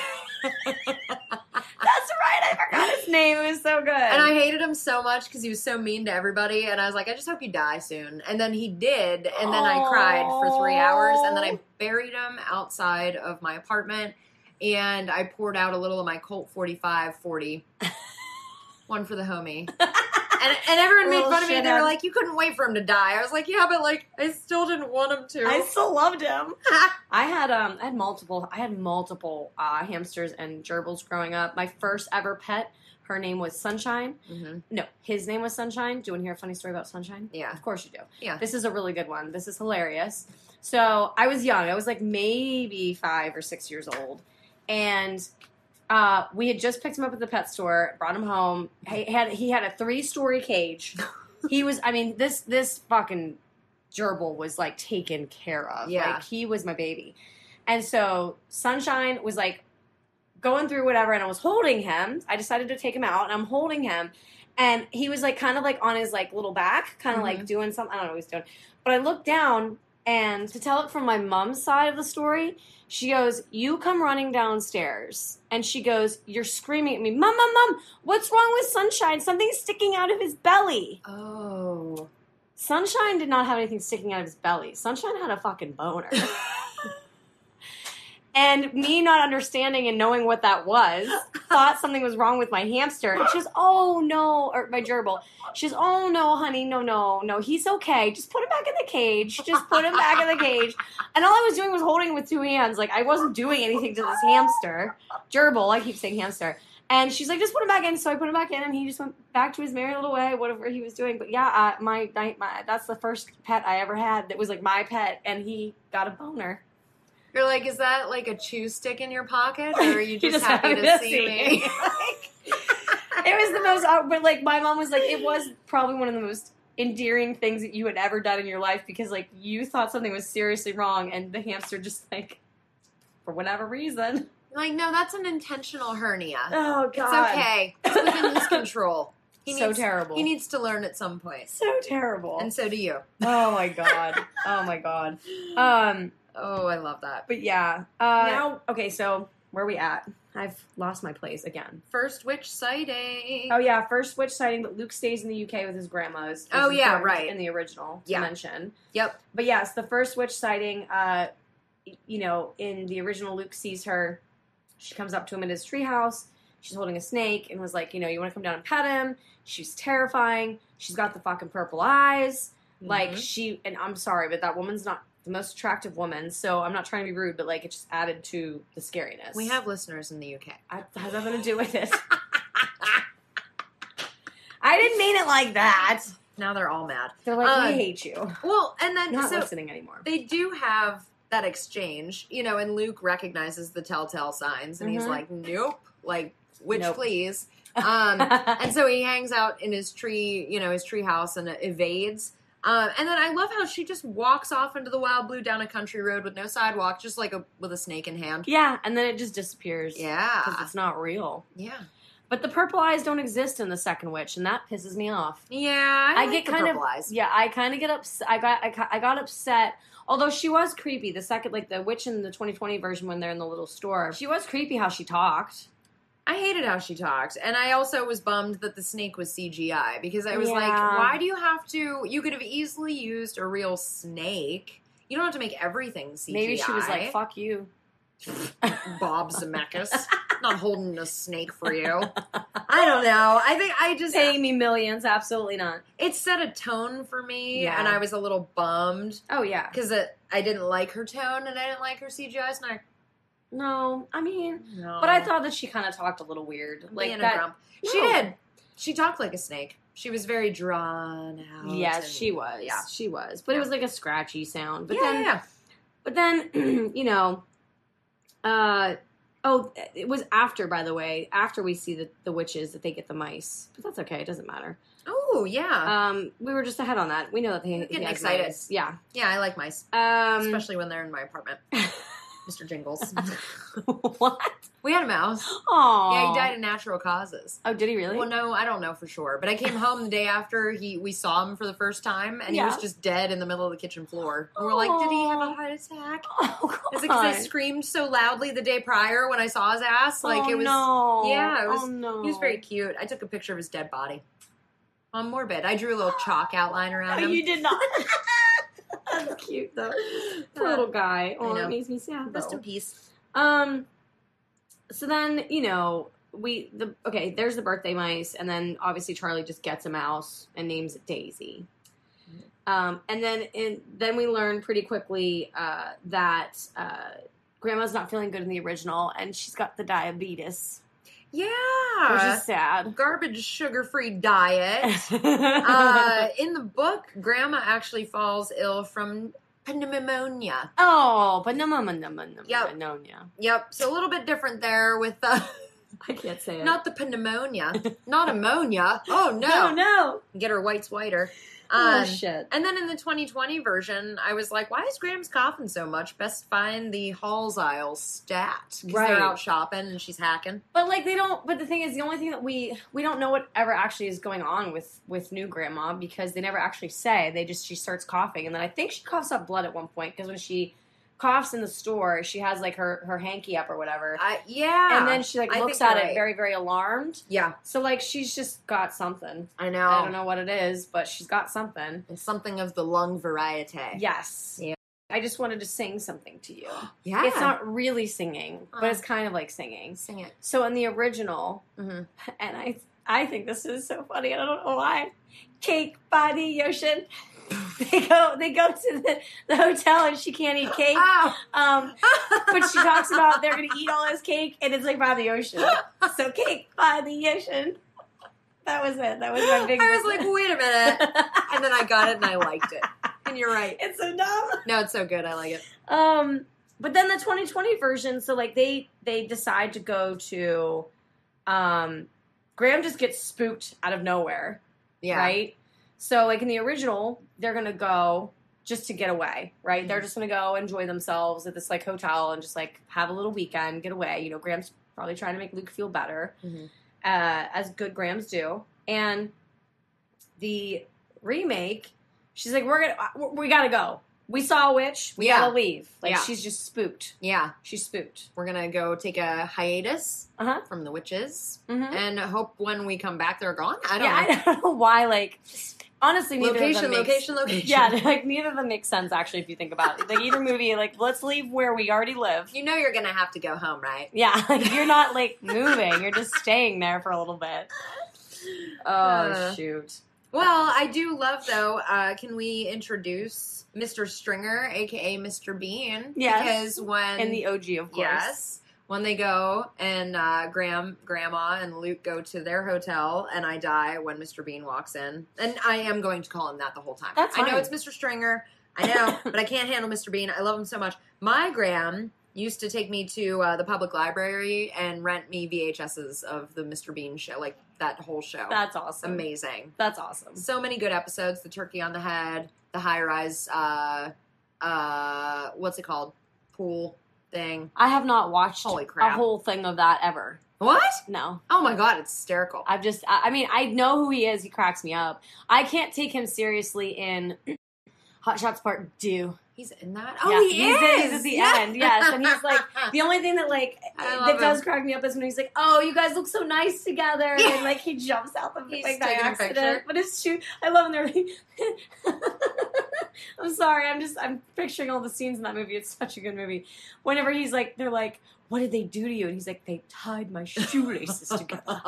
That's right. I forgot his name. It was so good. And I hated him so much because he was so mean to everybody. And I was like, I just hope you die soon. And then he did. And then I cried for three hours. And then I buried him outside of my apartment. And I poured out a little of my Colt 45 40. One for the homie. And, and everyone made fun of me. And they were like, you couldn't wait for him to die. I was like, yeah, but like, I still didn't want him to. I still loved him. I had um I had multiple I had multiple uh, hamsters and gerbils growing up. My first ever pet, her name was Sunshine. hmm No, his name was Sunshine. Do you want to hear a funny story about Sunshine? Yeah. Of course you do. Yeah. This is a really good one. This is hilarious. So I was young. I was like maybe five or six years old, and uh, we had just picked him up at the pet store, brought him home. He had he had a three story cage. he was. I mean this this fucking gerbil was like taken care of. Yeah. like he was my baby, and so Sunshine was like going through whatever, and I was holding him. I decided to take him out, and I'm holding him. And he was like kind of like on his like little back, kind of like doing something. I don't know what he's doing. But I looked down and to tell it from my mom's side of the story, she goes, You come running downstairs. And she goes, You're screaming at me, Mom, Mom, Mom, what's wrong with Sunshine? Something's sticking out of his belly. Oh. Sunshine did not have anything sticking out of his belly. Sunshine had a fucking boner. and me not understanding and knowing what that was, thought something was wrong with my hamster. And she goes, Oh no, or my gerbil. She goes, Oh no, honey, no, no, no, he's okay. Just put him back in the cage. Just put him back in the cage. And all I was doing was holding him with two hands. Like I wasn't doing anything to this hamster. Gerbil, I keep saying hamster. And she's like, just put him back in. So I put him back in, and he just went back to his merry little way, whatever he was doing. But yeah, uh, my, my, my that's the first pet I ever had that was like my pet, and he got a boner. You're like, is that like a chew stick in your pocket, or are you just, just happy to see see me? it was the most, but like my mom was like, it was probably one of the most endearing things that you had ever done in your life because like you thought something was seriously wrong, and the hamster just like, for whatever reason. like, no, that's an intentional hernia. Oh god, It's okay. It's within his control. He so needs, terrible. He needs to learn at some point, so terrible. and so do you. oh my god. Oh my god. Um. Oh, I love that. But yeah. Uh, now, okay. So where are we at? I've lost my place again. First witch sighting. Oh yeah, first witch sighting, but Luke stays in the UK with his grandmas. Oh, yeah, right. In the original Yeah. mention. Yep. But yes, the first witch sighting. Uh, you know, in the original, Luke sees her. She comes up to him at his treehouse. She's holding a snake and was like, you know, you want to come down and pet him. She's terrifying. She's got the fucking purple eyes. Like Mhm. she, and I'm sorry, but that woman's not the most attractive woman. So I'm not trying to be rude, but like it just added to the scariness. we have listeners in the UK. I, has nothing to do with it. I didn't mean it like that. Now they're all mad. They're like, Uh, we hate you. Well, and then Not so listening anymore. they do have that exchange, you know, and Luke recognizes the telltale signs, and he's Mhm. like, "Nope, like witch, Nope. please." Um, and so he hangs out in his tree, you know, his tree house and evades. Um, and then I love how she just walks off into the wild blue down a country road with no sidewalk, just like a with a snake in hand. yeah, and then it just disappears. because Yeah, it's not real. yeah, But the purple eyes don't exist in the second witch, and that pisses me off. yeah. I, I like get kind of eyes. yeah. I kind of get upset. I got I, I got upset. Although she was creepy, the second like the witch in the 2020 version when they're in the little store, she was creepy how she talked. I hated how she talked, and I also was bummed that the snake was CGI because I was like, why do you have to? You could have easily used a real snake. You don't have to make everything CGI. Maybe she was like, "Fuck you." Bob Zemeckis. Not holding a snake for you. I don't know. I think I just Paying me millions? Absolutely not. it set a tone for me, Yeah. and I was a little bummed Oh yeah. because I didn't like her tone and I didn't like her CGI snake. No, I mean, No, but I thought that she kind of talked a little weird, like Being a that. grump. She did. She talked like a snake. She was very drawn out. Yes, and- she was. Yeah. she was. But Yeah. it was like a scratchy sound. But yeah, then, yeah, but then, you know, uh, oh, it was after, by the way, after we see the the witches that they get the mice. But that's okay. It doesn't matter. Oh yeah, Um, we were just ahead on that. We know that they Getting he has excited. mice. Yeah. yeah. I like mice, Um, especially when they're in my apartment. Mr. Jingles. what? we had a mouse. Oh, Yeah, he died of natural causes. Oh, did he really? Well, no, I don't know for sure, but I came home the day after he we saw him for the first time, and he was just dead in the middle of the kitchen floor. And we're like, did he have a heart attack? Oh, Is it because I screamed so loudly the day prior when I saw his ass? Oh, like oh, it was. No. yeah, it was- Oh no. He was very cute. I took a picture of his dead body. I'm morbid, I drew a little chalk outline around Oh, him. you did not. That's cute though. Poor Uh, little guy. Oh, it makes me sad. Rest in peace. Um. So then you know we the okay. There's the birthday mice, and then obviously Charlie just gets a mouse and names it Daisy. Um, and then in, then we learn pretty quickly uh, that uh, Grandma's not feeling good in the original, and she's got the diabetes, which is sad. Garbage sugar free diet. uh, in the book, Grandma actually falls ill from pneumonia. oh, but no, no, no, no, no, Yep. no, no. Yep, so a little bit different there with the I can't say it. not the pneumonia, not ammonia. Oh no, no, no. get her whites whiter. Oh Um, shit. and then in the 2020 version, I was like, why is Graham's coughing so much? Best find the Halls aisle stat. Because Right. they're out shopping and she's hacking. But like they don't. But the thing is, the only thing that we we don't know what ever actually is going on with with new grandma because they never actually say. They just she starts coughing, and then I think she coughs up blood at one point because when she coughs in the store, she has like her her hanky up or whatever, I yeah. and then she like I looks at it right. very very alarmed. yeah, So like she's just got something. I know. I don't know what it is, but she's got something. It's something of the lung variety. Yes. Yeah. I just wanted to sing something to you. Yeah. It's not really singing, but it's kind of like singing. Sing it. So in the original, hmm and I I think this is so funny. I don't know why. Cake body ocean. They go they go to the, the hotel and she can't eat cake. Oh. Um, but she talks about they're gonna eat all this cake and it's like by the ocean. So cake by the ocean. That was it. That was my big. I was like, wait a minute. And then I got it and I liked it. And you're right. it's so dumb. No, it's so good. I like it. Um, but then the 2020 version, so like they they decide to go to, um, Graham just gets spooked out of nowhere, Yeah. right? So like in the original, they're gonna go just to get away, right? Mhm. They're just gonna go enjoy themselves at this like hotel and just like have a little weekend, get away. You know, Graham's probably trying to make Luke feel better, Mhm. uh, as good Grahams do. And the remake, she's like, "We're gonna, we gotta go. We saw a witch. We Yeah. gotta leave." Like Yeah. she's just spooked. Yeah. She's spooked. We're to go take a hiatus Uh huh. from the witches Mm-hmm. and hope when we come back they're gone. I don't Yeah, know. I don't know why. Like, honestly, neither of Location, them makes, location, location. Location. Yeah, like neither of them makes sense actually if you think about it. Like either movie, like let's leave where we already live. You know you're going to have to go home, right? Yeah, like you're not like moving. You're just staying there for a little bit. Oh Uh, shoot. Well, I do love though. Uh, can we introduce Mr. Stringer, aka Mr. Bean? Yes. Because when in the OG, of course. yes, when they go and uh, Graham, Grandma, and Luke go to their hotel, and I die when Mr. Bean walks in, and I am going to call him that the whole time. That's I know it's Mr. Stringer. I know, but I can't handle Mr. Bean. I love him so much. My Graham used to take me to uh, the public library and rent me VHSs of the Mr. Bean show, like that whole show. That's awesome. amazing. That's awesome. So many good episodes. The turkey on the head, the high rise, uh, uh, what's it called? Pool thing. I have not watched Holy a whole thing of that ever. What? No. Oh my god, it's hysterical. I've just, I I mean, I know who he is. He cracks me up. I can't take him seriously in Hot Shots Part 2. He's in that. Oh, Yeah, he he's is. in- he's at the end, yes, and he's like, The only thing that like that does crack me up is when he's like, "Oh, you guys look so nice together," Yeah. and like he jumps out the He's like a accident. But it's true. I love when they're. I'm sorry. I'm just I'm picturing all the scenes in that movie. It's such a good movie. Whenever he's like, they're like, "What did they do to you?" And he's like, "They tied my shoelaces together."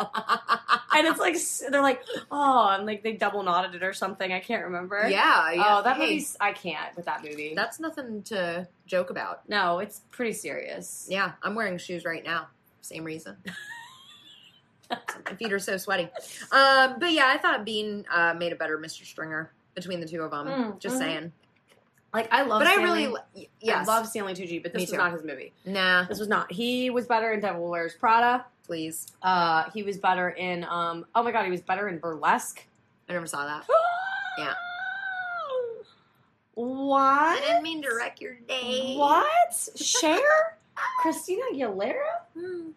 And it's like they're like, "Oh," and like they double knotted it or something. I can't remember. yeah, yeah. Oh, that Hey, movie's I can't with that movie. That's nothing to joke about. no, it's pretty serious. Yeah, I'm wearing shoes right now. Same reason. My feet are so sweaty. Um, but yeah, I thought Bean uh, made a better Mr. Stringer between the two of them. Mm, just mhm. saying. Like I love. But I Stanley. really, yes. I love Stanley Tucci, but Me this was too. not his movie. nah, This was not. He was better in Devil Wears Prada. please. Uh, he was better in. Um, oh my god, he was better in Burlesque. I never saw that. Yeah. What? I didn't mean to wreck your day. What? Cher? Christina Aguilera? Hmm.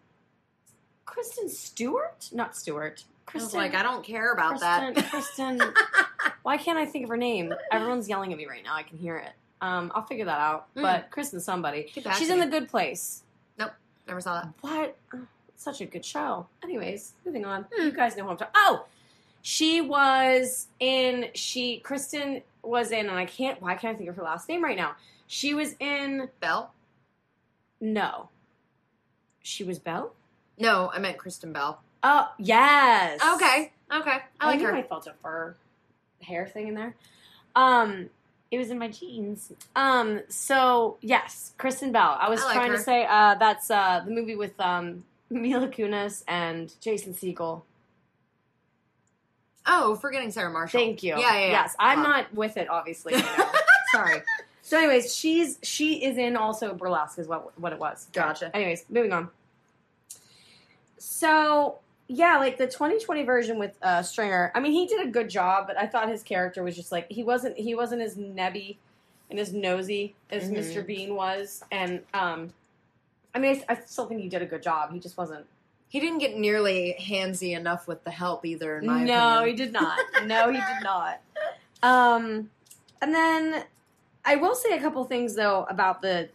Kristen Stewart? Not Stewart. I was Kristen. like, I don't care about Kristen, that. Kristen. Why can't I think of her name? Everyone's yelling at me right now. I can hear it. Um, I'll figure that out. Hmm. But Kristen, somebody. She's in the Good Place. Nope, never saw that. What? Oh, Such a good show. Anyways, moving on. Hmm. You guys know who I'm talking. Oh, she was in. She Kristen was in, and I can't. Why can't I think of her last name right now? She was in. Bell? No, she was Belle. No, I meant Kristen Bell. Oh yes. Okay, okay. I like knew her. I felt a fur hair thing in there. Um, it was in my jeans. Um, so yes, Kristen Bell. I was I like trying her. to say uh, that's uh, the movie with um, Mila Kunis and Jason Segel. Oh, forgetting Sarah Marshall. Thank you. Yeah, yeah, yeah. Yes, I'm not with it, obviously. you know. Sorry. So, anyways, she's she is in also burlesque is what what it was. Gotcha. Anyways, moving on. So yeah, like the 2020 version with uh, Stringer. I mean, he did a good job, but I thought his character was just like he wasn't he wasn't as nebby and as nosy as Mhm. Mr. Bean was, and um, I mean, I, I still think he did a good job. He just wasn't. He didn't get nearly handsy enough with the help either, in my no, he did not. No, he did not. Um, and then I will say a couple things though about the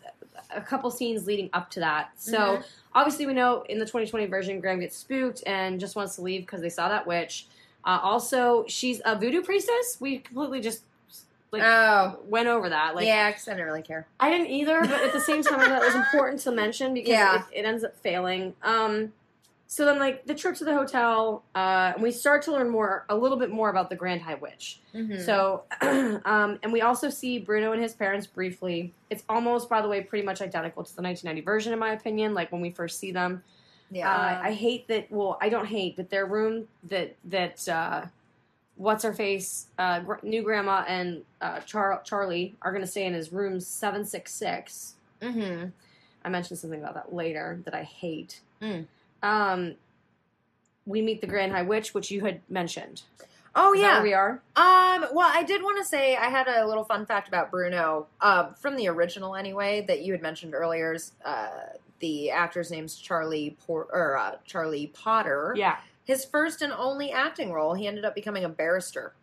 a couple scenes leading up to that. So Mhm. obviously we know in the 2020 version, Graham gets spooked and just wants to leave because they saw that witch. Uh, also, she's a voodoo priestess. We completely just like oh, went over that. Like yeah, because I didn't really care. I didn't either, but at the same time, I thought it was important to mention because Yeah. it, it ends up failing. Um, so then, like the trip to the hotel, uh, and we start to learn more, a little bit more about the Grand High Witch. Mm-hmm. So, um, and we also see Bruno and his parents briefly. It's almost, by the way, pretty much identical to the 1990 version, in my opinion. Like when we first see them, yeah, uh, I hate that. Well, I don't hate that their room that that uh, what's her face, uh, gr- new grandma and uh, Char- Charlie are going to stay in his room seven six six. mm-hmm. I mentioned something about that later that I hate. Mm. Um, we meet the Grand High Witch, which you had mentioned. Oh Is yeah. we are. Um, well, I did want to say I had a little fun fact about Bruno, uh, from the original anyway, that you had mentioned earlier. Uh, the actor's name's Charlie Por- or uh, Charlie Potter. Yeah. His first and only acting role, he ended up becoming a barrister,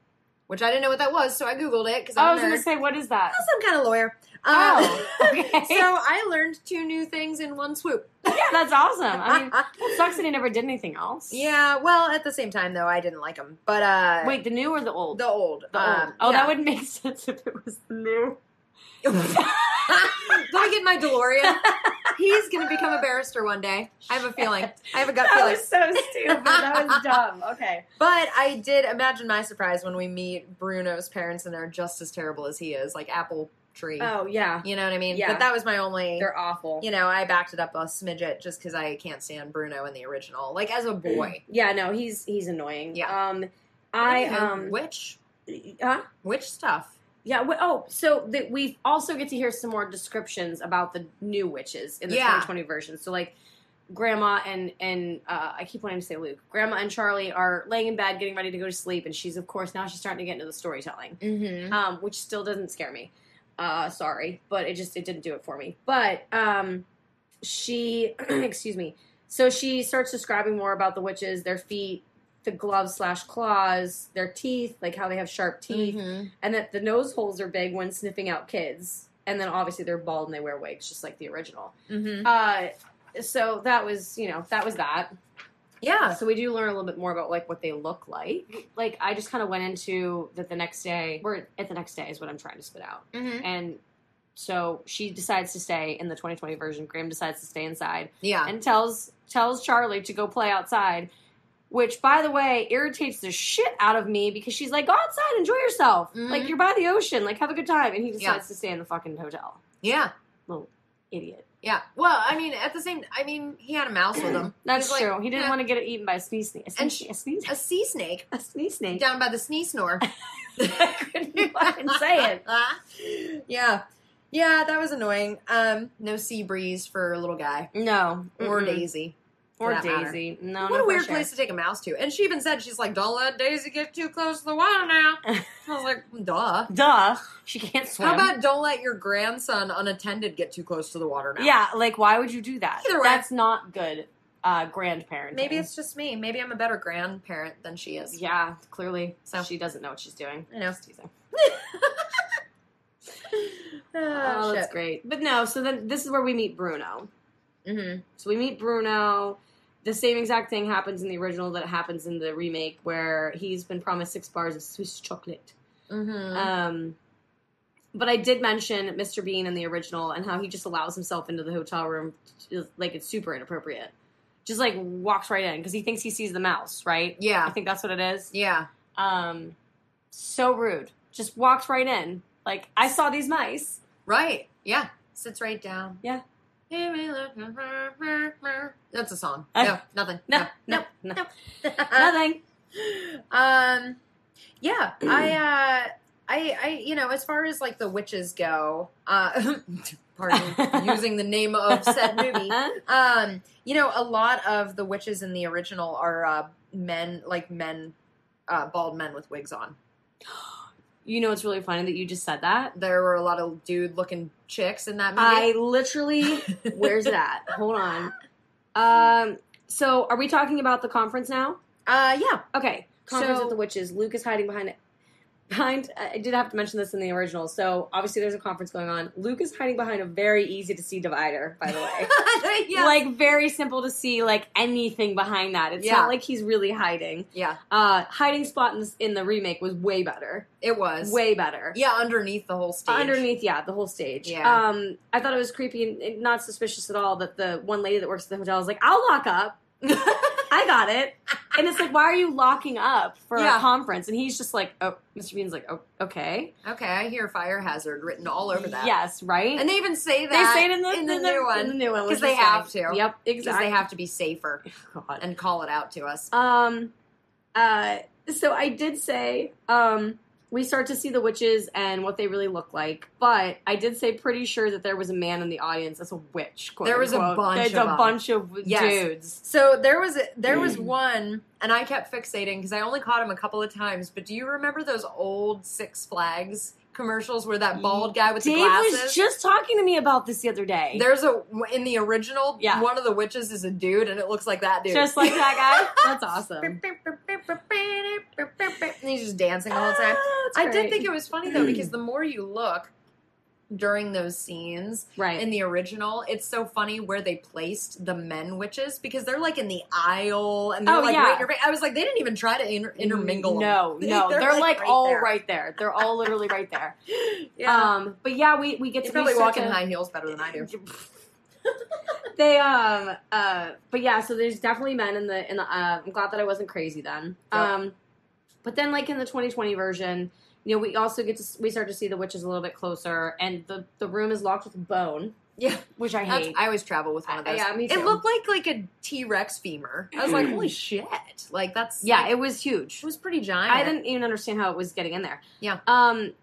which I didn't know what that was, so I googled it because I was going to say, what is that? some kind of lawyer. Oh, Uh, okay. so I learned two new things in one swoop. yeah, that's awesome. I mean, it sucks that he never did anything else. yeah, well, at the same time though, I didn't like him. But uh, Wait, the new or the old? the old, The old. um, Oh, yeah. that would make sense if it was the new. Let me get my DeLorean. He's going to become a barrister one day. I have a feeling. I have a gut That feeling. was so stupid. That was dumb. Okay. But I did imagine my surprise when we meet Bruno's parents and they're just as terrible as he is, like apple tree. Oh yeah, You know what I mean? Yeah. But that was my only. they're awful. You know, I backed it up a smidget just because I can't stand Bruno in the original. Like as a boy. Yeah, no, he's he's annoying. Yeah. Um, I um, which huh? which stuff? Yeah. oh, so that we also get to hear some more descriptions about the new witches in the Yeah. 2020 version. So like. Grandma and and uh, I keep wanting to say Luke. Grandma and Charlie are laying in bed, getting ready to go to sleep, and she's of course now she's starting to get into the storytelling. Mm-hmm. um, which still doesn't scare me. Uh, sorry, but it just it didn't do it for me. But um, she, excuse me. So she starts describing more about the witches, their feet, the gloves slash claws, their teeth, like how they have sharp teeth, Mm-hmm. and that the nose holes are big when sniffing out kids. and then obviously they're bald and they wear wigs, just like the original. Mm-hmm. Uh, so that was you know that was that. Yeah. So we do learn a little bit more about like what they look like. Like I just kind of went into that the next day. We're at the next day is what I'm trying to spit out. Mm-hmm. And so she decides to stay in the 2020 version. Graham decides to stay inside Yeah. and tells tells Charlie to go play outside. Which, by the way, irritates the shit out of me because she's like, "Go outside, enjoy yourself. Mhm. Like you're by the ocean, like have a good time." And he decides Yeah. to stay in the fucking hotel. yeah. Little idiot. Yeah. Well, I mean, at the same, I mean, he had a mouse with him. That's like, true. He didn't yeah, want to get it eaten by a sneeze snake. A And a sneeze, a sea snake a sneeze snake. down by the sneeze snore. I couldn't fucking say it. yeah. Yeah, that was annoying. Um, no sea breeze for a little guy No, or Mm-mm. Daisy. Or that matter. Daisy. No, what no a weird air. place to take a mouse to. And she even said, she's like, don't let Daisy get too close to the water now. I was like, duh. Duh, she can't swim. How about don't let your grandson unattended get too close to the water now? Yeah, like why would you do that? Either way. That's not good. Uh, grandparenting. Maybe it's just me. Maybe I'm a better grandparent than she is. yeah. Clearly, So. she doesn't know what she's doing. I know. Just teasing. Oh, Oh, that's great. But no, so then this is where we meet Bruno. Mm-hmm. So we meet Bruno. The same exact thing happens in the original that happens in the remake, where he's been promised six bars of Swiss chocolate. Mm-hmm. Um, but I did mention Mr. Bean in the original and how he just allows himself into the hotel room like it's super inappropriate. Just like walks right in because he thinks he sees the mouse, right? Yeah, I think that's what it is. Yeah. Um, so rude. Just walks right in. Like I saw these mice. Right. Yeah. Sits right down. Yeah. That's a song. Uh, no, nothing. No, no, no, no. nothing. um, yeah, I, uh, I, I, you know, as far as like the witches go, uh, pardon using the name of said movie. Um, you know, a lot of the witches in the original are uh, men, like men, uh, bald men with wigs on. You know, it's really funny that you just said that. There were a lot of dude-looking chicks in that movie. I literally, where's that? Hold on. Um, so are we talking about the conference now? uh, yeah, Okay, conference So- with the witches. Luke is hiding behind it. Behind, I did have to mention this in the original. So obviously, there's a conference going on. Luke is hiding behind a very easy to see divider. By the way, yeah, like very simple to see, like anything behind that. It's Yeah. not like he's really hiding. yeah, Uh, hiding spot in, in the remake was way better, it was way better. Yeah, underneath the whole stage. Underneath, yeah, the whole stage. Yeah. Um, I thought it was creepy and- and not suspicious at all that the one lady that works at the hotel is like, "I'll lock up. I got it." And it's like, why are you locking up for Yeah. a conference? And he's just like, "Oh, Mr. Bean's like, oh, okay, okay, I hear fire hazard written all over that. yes, right." and they even say that. they say it in the, in the, in new in one the new one, 'Cause which they have to. Yep, because exactly. they have to be safer God. and call it out to us. Um, uh, so I did say, um, we start to see the witches and what they really look like, but I did say pretty sure that there was a man in the audience as a witch. There was a bunch There's of a them. bunch of Yes. dudes. So there was a, there was Mm. one, and I kept fixating because I only caught him a couple of times. But do you remember those old Six Flags commercials where that bald guy with the Dave glasses? was just talking to me about this the other day. There's a in the original. Yeah. one of the witches is a dude, and it looks like that dude, just like that guy. That's awesome. And he's just dancing all the time. That's I did think it was funny though because the more you look during those scenes right. in the original, it's so funny where they placed the men witches because they're like in the aisle and they're Oh, like yeah. right in your face. I was like, they didn't even try to inter- intermingle. them. No, no, they're, They're, like, like, right all there. right there. They're all literally right there. Yeah, Um, but yeah, we we get you to probably we walk in to- high heels better than I do. they um uh but yeah so there's definitely men in the in the uh, i'm glad that i wasn't crazy then Yep. um but then like in the 2020 version you know we also get to we start to see the witches a little bit closer and the the room is locked with bone Yeah, which i That's, hate I always travel with one of I- those. yeah, me too. It looked like like a T Rex femur. I was like, holy shit! Like that's yeah like, it was huge it was pretty giant. i didn't even understand how it was getting in there Yeah. um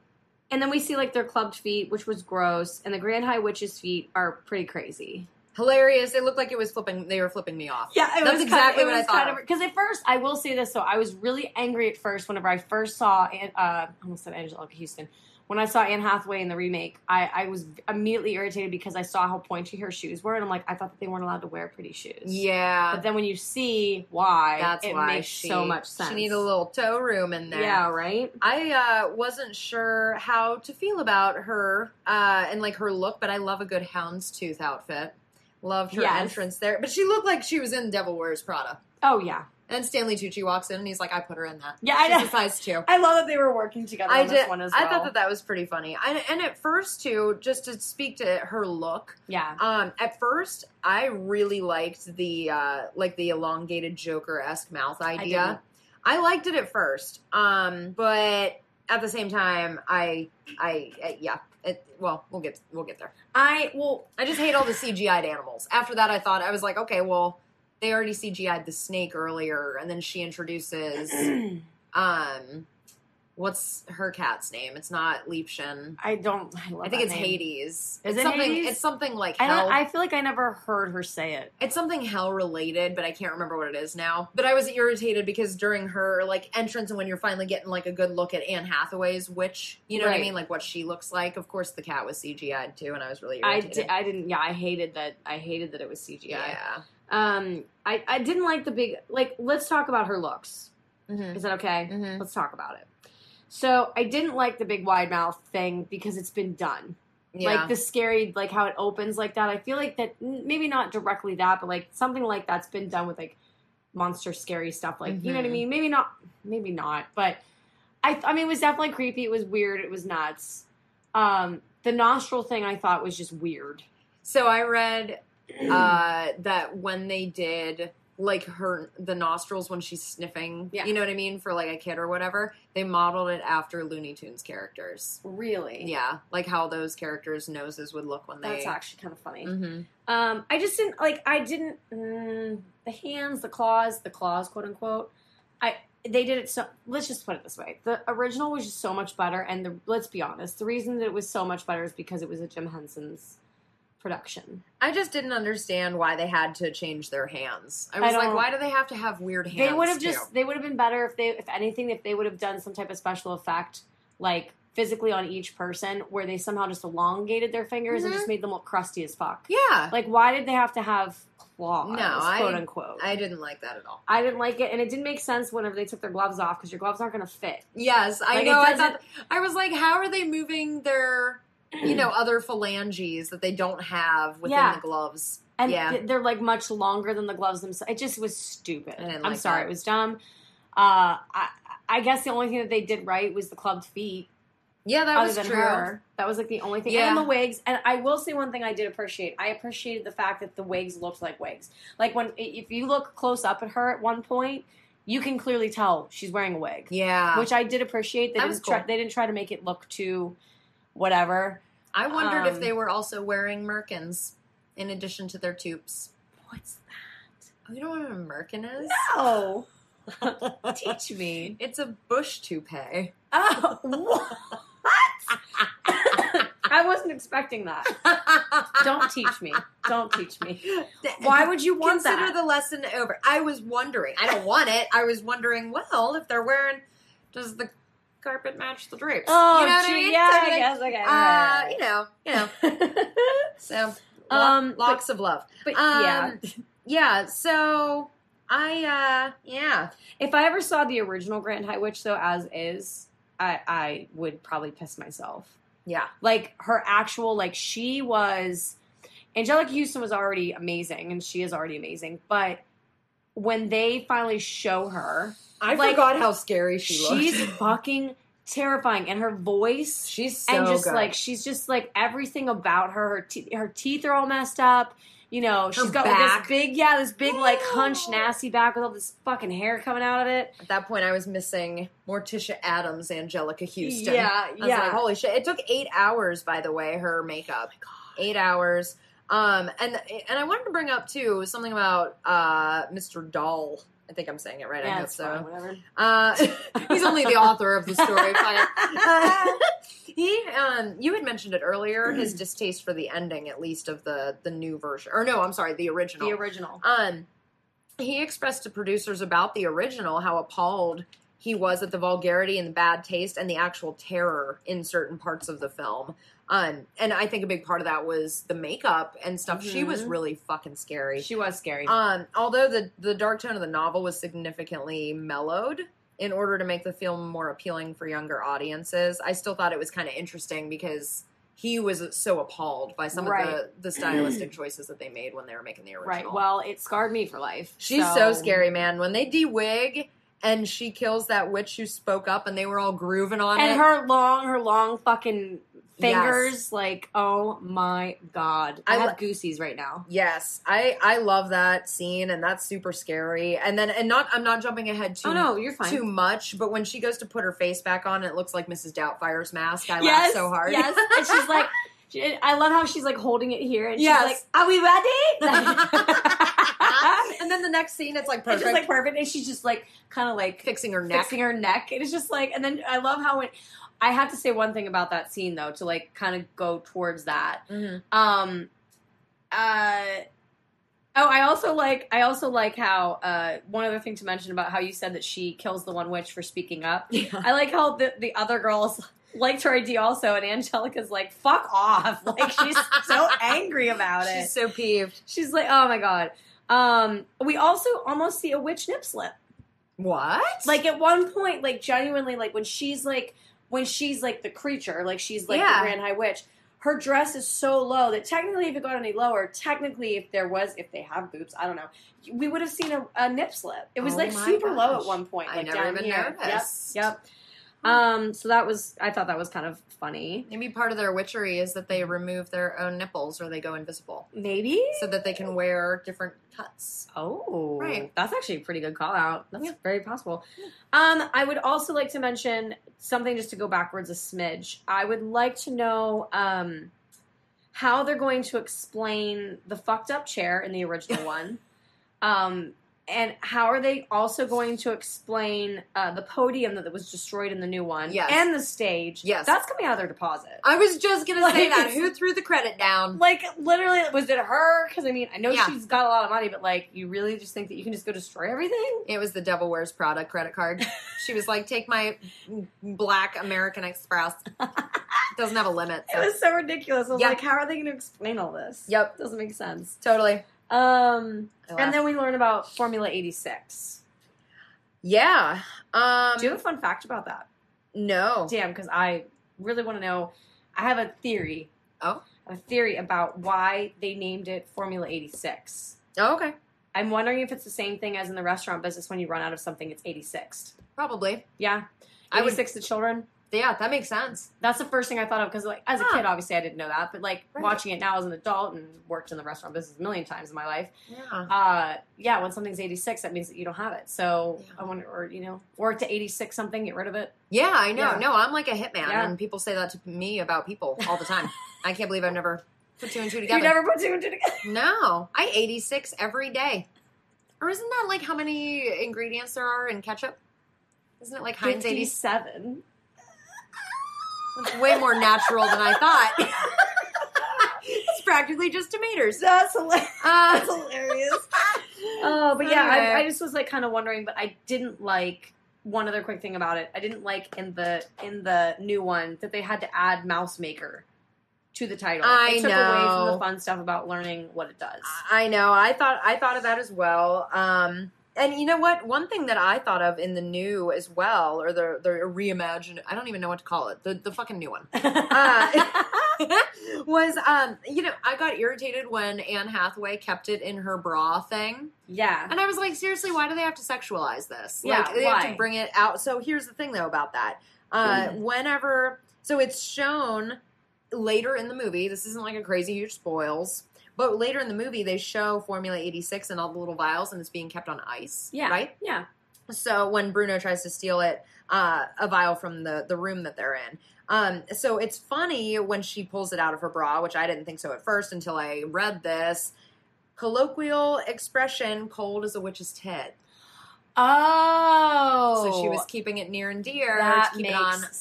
and then we see like their clubbed feet which was gross and the grand high witch's feet are pretty crazy hilarious. It looked like it was flipping. They were flipping me off. Yeah, it That's was exactly kind of, what I it was thought kind of because at first I will say this. So I was really angry at first whenever I first saw. Uh, I almost said Anjelica Huston. when I saw Anne Hathaway in the remake, I, I was immediately irritated because I saw how pointy her shoes were, and I'm like, I thought that they weren't allowed to wear pretty shoes. Yeah, But then when you see why, that's it why makes she, so much sense. She needs a little toe room in there. Yeah, right. I uh, wasn't sure how to feel about her uh, and like her look, but I love a good houndstooth outfit. Loved her Yes. entrance there, but she looked like she was in Devil Wears Prada. Oh yeah, And Stanley Tucci walks in and he's like, "I put her in that." Yeah, I She's know. a size two. I love that they were working together I on this did. one as I thought that that was pretty funny. I, and at first, too, just to speak to her look, yeah, um, at first, I really liked the uh, like the elongated Joker esque mouth idea. didn't. I, liked it at first, um, but at the same time, I, I, uh, yeah. It, well, we'll get we'll get there. I well, I just hate all the CGI'd animals. After that, I thought I was like, okay, well, they already CGI'd the snake earlier, and then she introduces um, what's her cat's name? It's not Liebchen. I don't. I, love I think it's name. Hades. Is it's it something. Hades? It's something like I hell. don't. I feel like I never heard her say it. it's something hell related, but I can't remember what it is now. But I was irritated because during her like entrance and when you're finally getting like a good look at Anne Hathaway's witch, you know what I mean, like what she looks like. Of course, the cat was CGI'd too, and I was really I irritated. did. I didn't. Yeah, I hated that. I hated that it was CGI. yeah. Um, I I didn't like the big. Like, let's talk about her looks. Mm-hmm. Is that okay? Mhm. Let's talk about it. So I didn't like the big wide mouth thing because it's been done. Yeah. Like the scary, like how it opens like that. I feel like that maybe not directly that, but like something like that's been done with like monster scary stuff. Like you know what I Mhm. mean? Maybe not. Maybe not. But I I mean it was definitely creepy. It was weird. It was nuts. Um, the nostril thing I thought was just weird. So I read uh, that when they did like her the nostrils when she's sniffing, Yeah. you know what I mean, for like a kid or whatever, they modeled it after Looney Tunes characters. Really? Yeah, like how those characters' noses would look when they. That's actually kind of funny. Mhm. Um, I just didn't like. I didn't mm, the hands, the claws, the claws, quote unquote. I they did it so. Let's just put it this way: the original was just so much better, and the let's be honest, the reason that it was so much better is because it was a Jim Henson's production. I just didn't understand why they had to change their hands. I I was like, why do they have to have weird hands? they would have just they would have been better if they if anything if they would have done some type of special effect like physically on each person where they somehow just elongated their fingers and Mhm. just made them look crusty as fuck. Yeah. Like, why did they have to have claws? No, I- quote unquote. I didn't like that at all. I didn't like it, and it didn't make sense whenever they took their gloves off because your gloves aren't going to fit. Yes, I Like, it know. I thought I was like, how are they moving their, you know, other phalanges that they don't have within Yeah. the gloves? And Yeah. they're like much longer than the gloves themselves. It just was stupid. I'm like sorry, that. it was dumb. Uh, I, I guess the only thing that they did right was the clubbed feet. Yeah, that was true. her, that was like the only thing. Yeah. And the wigs. And I will say one thing I did appreciate. I appreciated the fact that the wigs looked like wigs. Like when if you look close up at her at one point, you can clearly tell she's wearing a wig. Yeah, which I did appreciate. They That didn't was try, they didn't try to make it look too whatever. I wondered if um, they were also wearing merkins in addition to their tubes. What's that? Oh, you don't know what a merkin is? No. Teach me. It's a bush toupee. Oh, what? I wasn't expecting that. Don't teach me. Don't teach me. Why would you want Consider that? Consider the lesson over. I was wondering. I don't want it. I was wondering. Well, if they're wearing, does the carpet match the drapes? oh, you know what I gee, mean? yeah, of I guess. Okay. Uh, right. you know, you know. So, Um, um, locks of love. but Um, yeah, yeah. So, I, uh, yeah, if I ever saw the original Grand High Witch though as is, I I would probably piss myself. yeah. like her actual like she was Anjelica Huston was already amazing and she is already amazing, but when they finally show her, I Like, forgot how scary she she's looked. fucking terrifying and her voice she's so and just good. like she's just like everything about her her, te- her teeth are all messed up. You know, she's got like, this big, yeah, this big, like, hunched, nasty back with all this fucking hair coming out of it. At that point, I was missing Morticia Addams, Anjelica Huston. Yeah, I was yeah. like, holy shit! It took eight hours, by the way, her makeup. Oh eight hours. Um, and and I wanted to bring up too something about uh, Mr. Dahl. I think I'm saying it right. I yeah, hope so. fine, whatever. Uh, he's only the author of the story. Uh, he, um, you had mentioned it earlier. His distaste for the ending, at least of the the new version, or no, I'm sorry, the original. The original. Um, he expressed to producers about the original how appalled he was at the vulgarity and the bad taste and the actual terror in certain parts of the film. Um, and I think a big part of that was the makeup and stuff. She was Mhm. really fucking scary. She was scary. Um, although the the dark tone of the novel was significantly mellowed in order to make the film more appealing for younger audiences, I still thought it was kind of interesting because he was so appalled by some Right. of the, the stylistic choices that they made when they were making the original. right. Well, it scarred me for life. she's so, scary, man. When they de-wig and she kills that witch who spoke up, and they were all grooving on And it. her long, her long fucking fingers, Yes. like, oh my god. I, I have li- goosies right now. Yes, I I love that scene, and that's super scary. And then, and not I'm not jumping ahead too oh no, you're fine. too much, but when she goes to put her face back on, it looks like Mrs. Doubtfire's mask. I laugh yes, so hard. Yes, and she's like, she- I love how she's like holding it here, and Yes. she's like, "Are we ready?" and then the next scene, it's like It's perfect. just like perfect, and she's just like kind of like fixing her neck. fixing her neck. It is just like, and then I love how when I have to say one thing about that scene though, to like kind of go towards that. Mhm. Um, uh, oh, I also like, I also like how uh, one other thing to mention about how you said that she kills the one witch for speaking up. Yeah. I like how the the other girls liked her idea also, and Anjelica's like, "Fuck off!" Like she's so angry about it. She's so peeved. She's like, "Oh my god." Um, we also almost see a witch nip slip. What? Like at one point, like genuinely, like when she's like when she's like the creature, like she's like Yeah. the Grand High Witch. Her dress is so low that technically, if it got any lower, technically, if there was, if they have boobs, I don't know, we would have seen a, a nip slip. It was Oh like super low at one point. I Like never down even here. noticed. Yep. Yep. Um. So that was. I thought that was kind of funny. Maybe part of their witchery is that they remove their own nipples or they go invisible Maybe. so that they can wear different cuts. Oh, Right. That's actually a pretty good call out. That's Yeah. very possible. Um, I would also like to mention something just to go backwards a smidge. I would like to know um, how they're going to explain the fucked up chair in the original one. Um, and how are they also going to explain uh, the podium that was destroyed in the new one? Yes. And the stage. Yes. That's coming out of their deposit. I was just gonna say that. Who threw the credit down? Like literally, was it her? Because I mean, I know Yeah. she's got a lot of money, but like, you really just think that you can just go destroy everything? It was the Devil Wears Prada credit card. She was like, "Take my black American Express." Doesn't have a limit. It so- was so ridiculous. I was Yeah. like, how are they going to explain all this? Yep, Doesn't make sense. totally. Um, and then we learn about Formula 86. yeah. Um, Do you have a fun fact about that? no. Damn, because I really want to know. I have a theory. Oh. A theory about why they named it Formula 86. Oh, okay. I'm wondering if it's the same thing as in the restaurant business when you run out of something, it's 86. Probably. Yeah. I would. 86 to children. Yeah, that makes sense. That's the first thing I thought of because, like, as a kid, obviously I didn't know that, but like Right. watching it now as an adult and worked in the restaurant business a million times in my life, Yeah. uh yeah when something's 86 that means that you don't have it so Yeah. i wonder or you know or to 86 something get rid of it Yeah, I know. Yeah. No, I'm like a hitman, Yeah. and people say that to me about people all the time. I can't believe I've never put two and two together. you never put two and two together No, I 86 every day. Or isn't that like how many ingredients there are in ketchup? Isn't it like Heinz 87 It's way more natural than I thought. it's practically just tomatoes. that's hilarious Uh, that's hilarious oh but yeah I, Anyway. I just was like kind of wondering but i didn't like one other quick thing about it i didn't like in the in the new one that they had to add mouse maker to the title I it took away from know. the fun stuff about learning what it does I know. I thought I thought of that as well. Um, and you know what? One thing that I thought of in the new as well, or the the reimagine. I don't even know what to call it. The the fucking new one. Uh, was um you know I got irritated when Anne Hathaway kept it in her bra thing, yeah and I was like, seriously, why do they have to sexualize this? Yeah, like they have to bring it out. So here's the thing though about that. Uh, Mm. Whenever so it's shown later in the movie. This isn't like a crazy huge spoils. But later in the movie, they show Formula 86 and all the little vials, and it's being kept on ice. yeah Right? yeah So when Bruno tries to steal it, uh, a vial from the the room that they're in. Um, so it's funny when she pulls it out of her bra, which I didn't think so at first until I read this. Colloquial expression: "Cold as a witch's tit." Oh, So she was keeping it near and dear that makes it on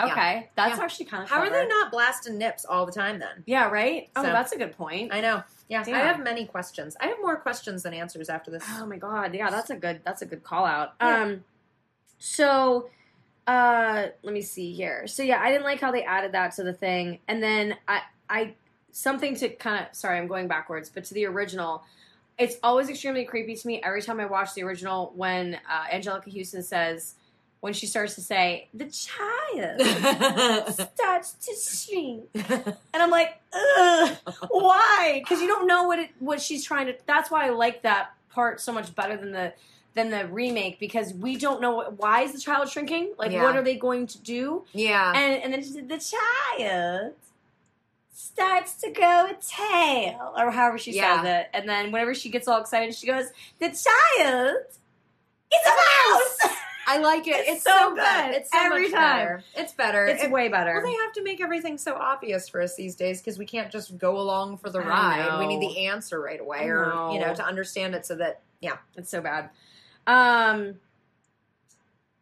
sense. Yeah. Okay, that's Yeah. actually kind of. How are they not blasting nips all the time then? Yeah, right. Oh, So- that's a good point. I know. Yeah, Damn. I have many questions. I have more questions than answers after this. Oh my god, yeah, that's a good that's a good call out. Yeah. Um, So, uh, let me see here. So yeah, I didn't like how they added that to the thing, and then I, I something to kind of sorry, I'm going backwards, but to the original. It's always extremely creepy to me every time I watch the original when uh, Anjelica Huston says, when she starts to say, the child starts to shrink. And I'm like, ugh, why? Because you don't know what it what she's trying to. That's why I like that part so much better than the than the remake because we don't know what, why is the child shrinking. Like, Yeah. what are they going to do? yeah. And and then she said, the child starts to grow a tail, or however she Yeah. says it. And then whenever she gets all excited, she goes, the child is a mouse. I like it. It's It's, so so, good. It's so Every much time. better. It's better. it's It- way better. well, they have to make everything so obvious for us these days because we can't just go along for the ride. We need the answer right away, or you know. to understand it so that yeah, It's so bad. Um,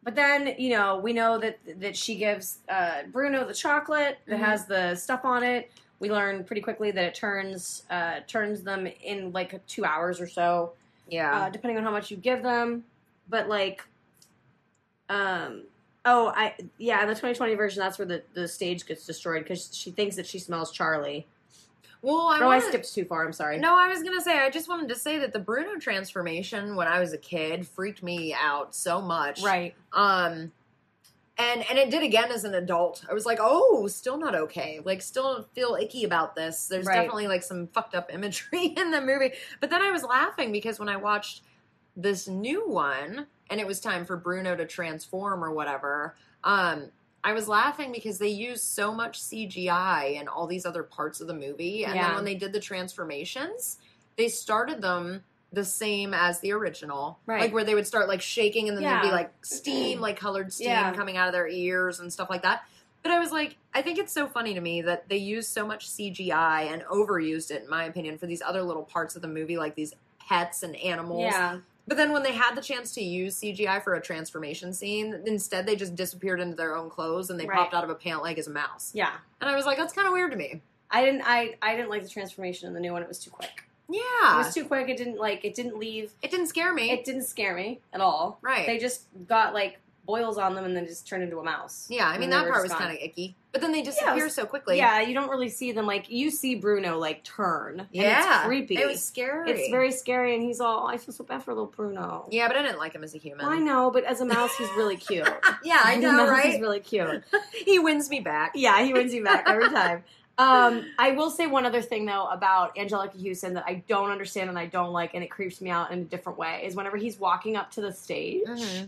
but then you know we know that that she gives uh, Bruno the chocolate that Mhm. has the stuff on it. We learn pretty quickly that it turns uh, turns them in like two hours or so, yeah, uh, depending on how much you give them. But like, um, oh, I yeah, in the 2020 version, that's where the the stage gets destroyed because she thinks that she smells Charlie. well, I oh, I wanna- skipped too far. I'm sorry. No, I was gonna say I just wanted to say that the Bruno transformation when I was a kid freaked me out so much. right. Um and and it did again as an adult. I was like, "Oh, still not okay. Like still feel icky about this." There's Right. definitely like some fucked up imagery in the movie. But then I was laughing because when I watched this new one and it was time for Bruno to transform or whatever, um I was laughing because they used so much CGI in all these other parts of the movie. And Yeah. then when they did the transformations, they started them the same as the original. Right. Like where they would start like shaking and then there'd be like steam, like colored steam Yeah. coming out of their ears and stuff like that. But I was like, I think it's so funny to me that they used so much CGI and overused it, in my opinion, for these other little parts of the movie, like these pets and animals. Yeah. But then when they had the chance to use CGI for a transformation scene, instead they just disappeared into their own clothes and they Right. popped out of a pant leg as a mouse. Yeah. And I was like, that's kind of weird to me. I didn't. I I didn't like the transformation in the new one. It was too quick. Yeah. It was too quick. It didn't like. It didn't leave. It didn't scare me. It didn't scare me at all. right. They just got like boils on them and then just turn into a mouse. yeah, I mean, that part was kind of icky. But then they disappear was- so quickly. Yeah, you don't really see them like you see Bruno like turn. and Yeah. it's creepy. It was scary. It's very scary, and he's all. I feel so bad for little Bruno. Yeah, but I didn't like him as a human. I know, but as a mouse, he's really cute. Yeah, I know, mouse, right? He's really cute. he wins me back. Yeah, he wins me back every time. Um, I will say one other thing though about Anjelica Huston that I don't understand and I don't like, and it creeps me out in a different way. Is whenever he's walking up to the stage, Mhm.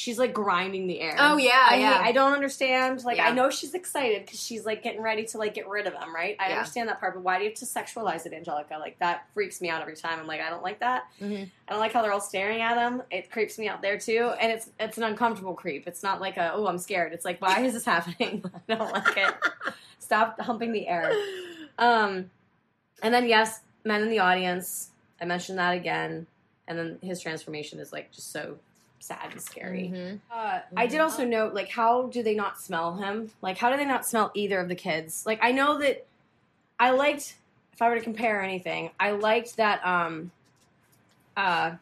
She's like grinding the air. Oh, yeah, I, yeah. I don't understand. Like, Yeah. I know she's excited because she's like getting ready to like get rid of him, right? I Yeah. understand that part, but why do you have to sexualize it, Anjelica? Like that freaks me out every time. I'm like, I don't like that. Mhm. I don't like how they're all staring at him. It creeps me out there too, and it's it's an uncomfortable creep. It's not like a oh I'm scared. It's like why is this happening? I don't like it. Stop humping the air. Um, and then yes, men in the audience. I mentioned that again, and then his transformation is like just so sad and scary. Mhm. Uh, I did also note like how do they not smell him? Like how do they not smell either of the kids? Like I know that I liked if I were to compare anything, I liked that um uh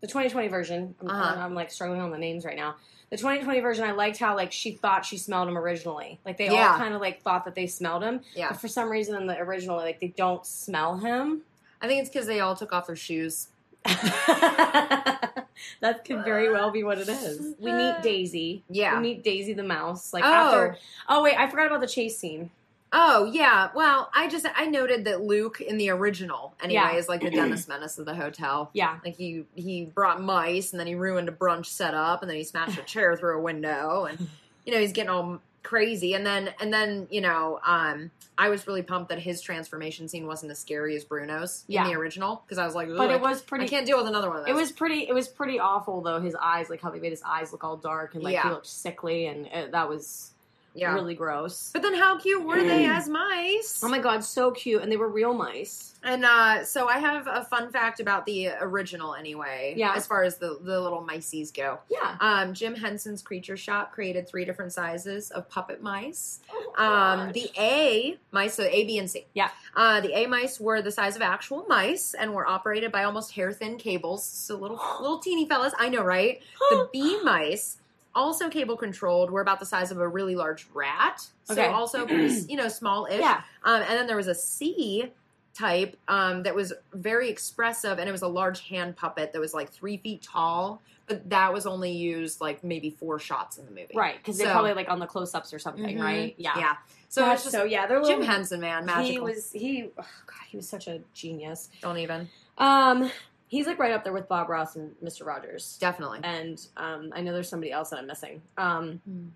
the 2020 version. I'm, Uh-huh. I'm like struggling on the names right now. The 2020 version, I liked how like she thought she smelled him originally. Like they Yeah. all kind of like thought that they smelled him, Yeah. but for some reason in the original, like they don't smell him. I think it's because they all took off their shoes. that could very well be what it is. We meet Daisy. Yeah. We meet Daisy the mouse. Like oh. after. Oh wait, I forgot about the chase scene. Oh yeah. Well, I just I noted that Luke in the original anyway Yeah. is like the Dennis Menace of the hotel. Yeah. Like he he brought mice and then he ruined a brunch setup and then he smashed a chair through a window and you know he's getting all crazy and then and then you know um I was really pumped that his transformation scene wasn't as scary as Bruno's Yeah. in the original because I was like, But "Ugh, it was I pretty. can't deal with another one of those. It was pretty. It was pretty awful though. His eyes, like how they made his eyes look all dark and like he looked sickly, and uh that was. Yeah. really gross. But then how cute were they as mice? Oh my god, so cute, and they were real mice. And uh, so I have a fun fact about the original anyway. Yeah. As far as the, the little mices go. Yeah. Um, Jim Henson's Creature Shop created three different sizes of puppet mice. Oh, Um, the A mice, so A, B, and C. Yeah. Uh, the A mice were the size of actual mice and were operated by almost hair thin cables. So little little teeny fellas. I know, right? The B mice, also cable controlled, were about the size of a really large rat. So Okay. also you know small-ish. yeah. Um, and then there was a C type um, that was very expressive, and it was a large hand puppet that was like three feet tall. But that was only used like maybe four shots in the movie. Right, because they're probably like on the close-ups or something, Mhm. right? Yeah. Yeah. So So it's just so yeah, they're Jim little, Henson, man, magical. He was he. Oh God, he was such a genius. Don't even. Um, he's like right up there with Bob Ross and Mister Rogers. Definitely. And um, I know there's somebody else that I'm missing. Um, Hmm.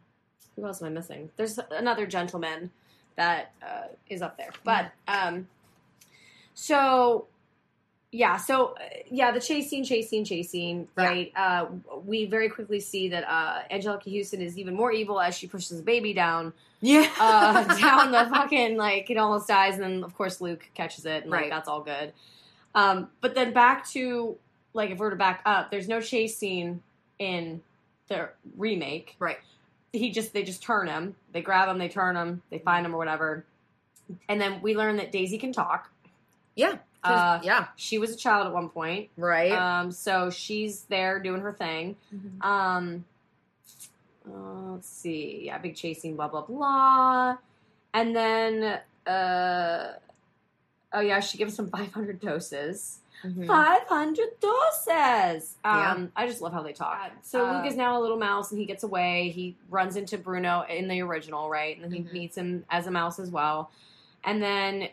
who else am I missing? There's another gentleman that uh, is up there, but um, so yeah, so uh, yeah, the chase scene, chase scene, chase scene, Yeah. right? Uh, we very quickly see that uh, Anjelica Huston is even more evil as she pushes the baby down Yeah. uh, down the fucking like it almost dies, and then of course Luke catches it, and like Right. that's all good. Um, but then back to like if we're to back up, there's no chase scene in the remake. Right. He just they just turn him, they grab him, they turn him, they find him or whatever, and then we learn that Daisy can talk. Yeah. Uh, yeah. She was a child at one point, Right. um, so she's there doing her thing. Mhm. Um, uh, let's see. Yeah, big chasing, blah blah blah, and then uh, oh yeah, she gives him 500 doses. Mhm. 500 doses. Um, Yeah. I just love how they talk. So Uh, Luke is now a little mouse, and he gets away. He runs into Bruno in the original, right, and then he Mhm. meets him as a mouse as well. And then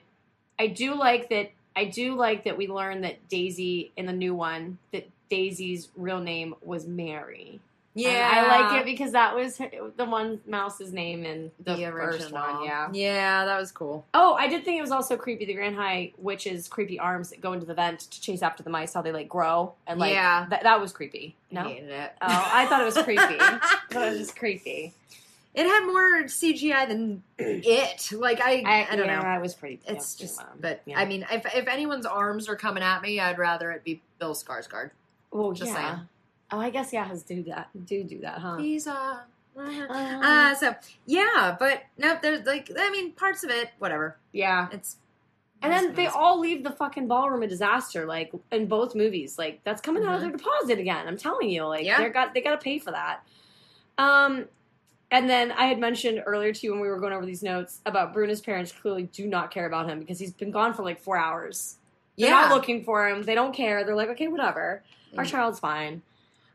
I do like that. I do like that we learned that Daisy in the new one that Daisy's real name was Mary. And Yeah. I like it because that was her, the one mouse's name in the, the first original. one. Yeah. Yeah, that was cool. Oh, I did think it was also creepy. The Grand High Witch's creepy arms that go into the vent to chase after the mice. How they like grow and like Yeah. that. That was creepy. No. hated it. Oh, I thought it was creepy. I thought it was just creepy. It had more CGI than it. Like I, I, don't yeah, know. I was pretty. It's yeah, just, but yeah. I mean, if if anyone's arms are coming at me, I'd rather it be Bill Skarsgård. well, just yeah. saying. Oh, I guess yeah, has do that. Do do that, huh? He's uh, Uh, uh, so yeah, but no, there's like, I mean, parts of it, whatever. yeah. It's And then they all leave the fucking ballroom a disaster, like in both movies. Like that's coming out of their deposit again. I'm telling you, like Mm-hmm. Yeah. they got they got to pay for that. Um, and then I had mentioned earlier to you when we were going over these notes about Bruno's parents clearly do not care about him because he's been gone for like four hours. They're yeah. not looking for him. They don't care. They're like, okay, whatever. Our Mm. child's fine.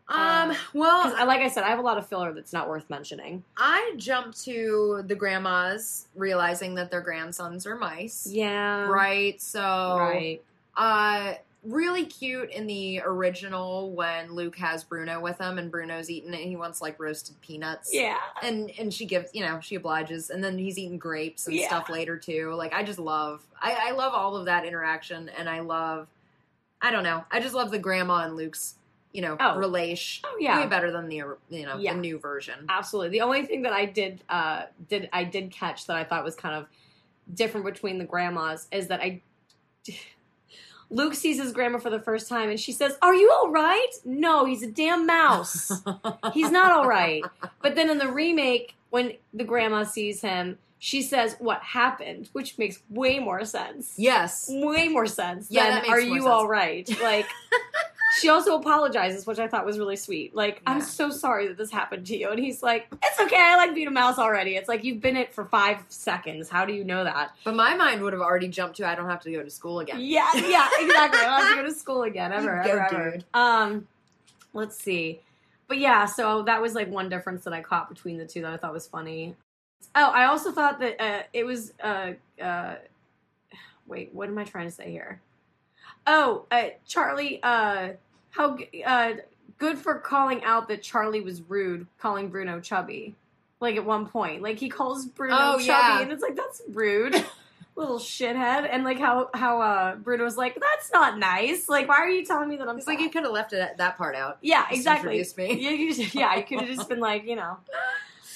Um, Because, well, like I said, I have a lot of filler that's not worth mentioning. I jump to the grandmas realizing that their grandsons are mice. Yeah. Right. So, Right. uh, really cute in the original when Luke has Bruno with him and Bruno's eating it. And he wants like roasted peanuts. Yeah. And and she gives, you know, she obliges, and then he's eating grapes and Yeah. stuff later too. Like I just love, I, I love all of that interaction, and I love, I don't know, I just love the grandma and Luke's, you know, Oh. relation. Oh yeah. Way better than the you know Yeah. the new version. Absolutely. The only thing that I did uh did I did catch that I thought was kind of different between the grandmas is that I Luke sees his grandma for the first time and she says, "Are you all right?" No, he's a damn mouse. he's not all right. But then in the remake when the grandma sees him, she says, "What happened?" which makes way more sense. yes. Way more sense Yeah, than "Are you sense. all right?" Like she also apologizes, which I thought was really sweet. Like, I'm so sorry that this happened to you. And he's like, It's okay, I like being a mouse already. It's like you've been it for five seconds. How do you know that? But my mind would have already jumped to I don't have to go to school again. Yeah, yeah, exactly. I don't have to go to school again. Ever, Go, ever, ever. Um let's see. But yeah, so that was like one difference that I caught between the two that I thought was funny. Oh, I also thought that uh, it was uh uh wait, what am I trying to say here? Oh, uh, Charlie, uh, how uh, good for calling out that Charlie was rude, calling Bruno chubby. Like at one point, like he calls Bruno Oh, chubby, yeah. and it's like that's rude, little shithead. And like how how uh, Bruno's like that's not nice. Like why are you telling me that I'm? It's like you could have left it that part out. yeah, Just exactly. me. Yeah, you yeah, you could have just been like you know.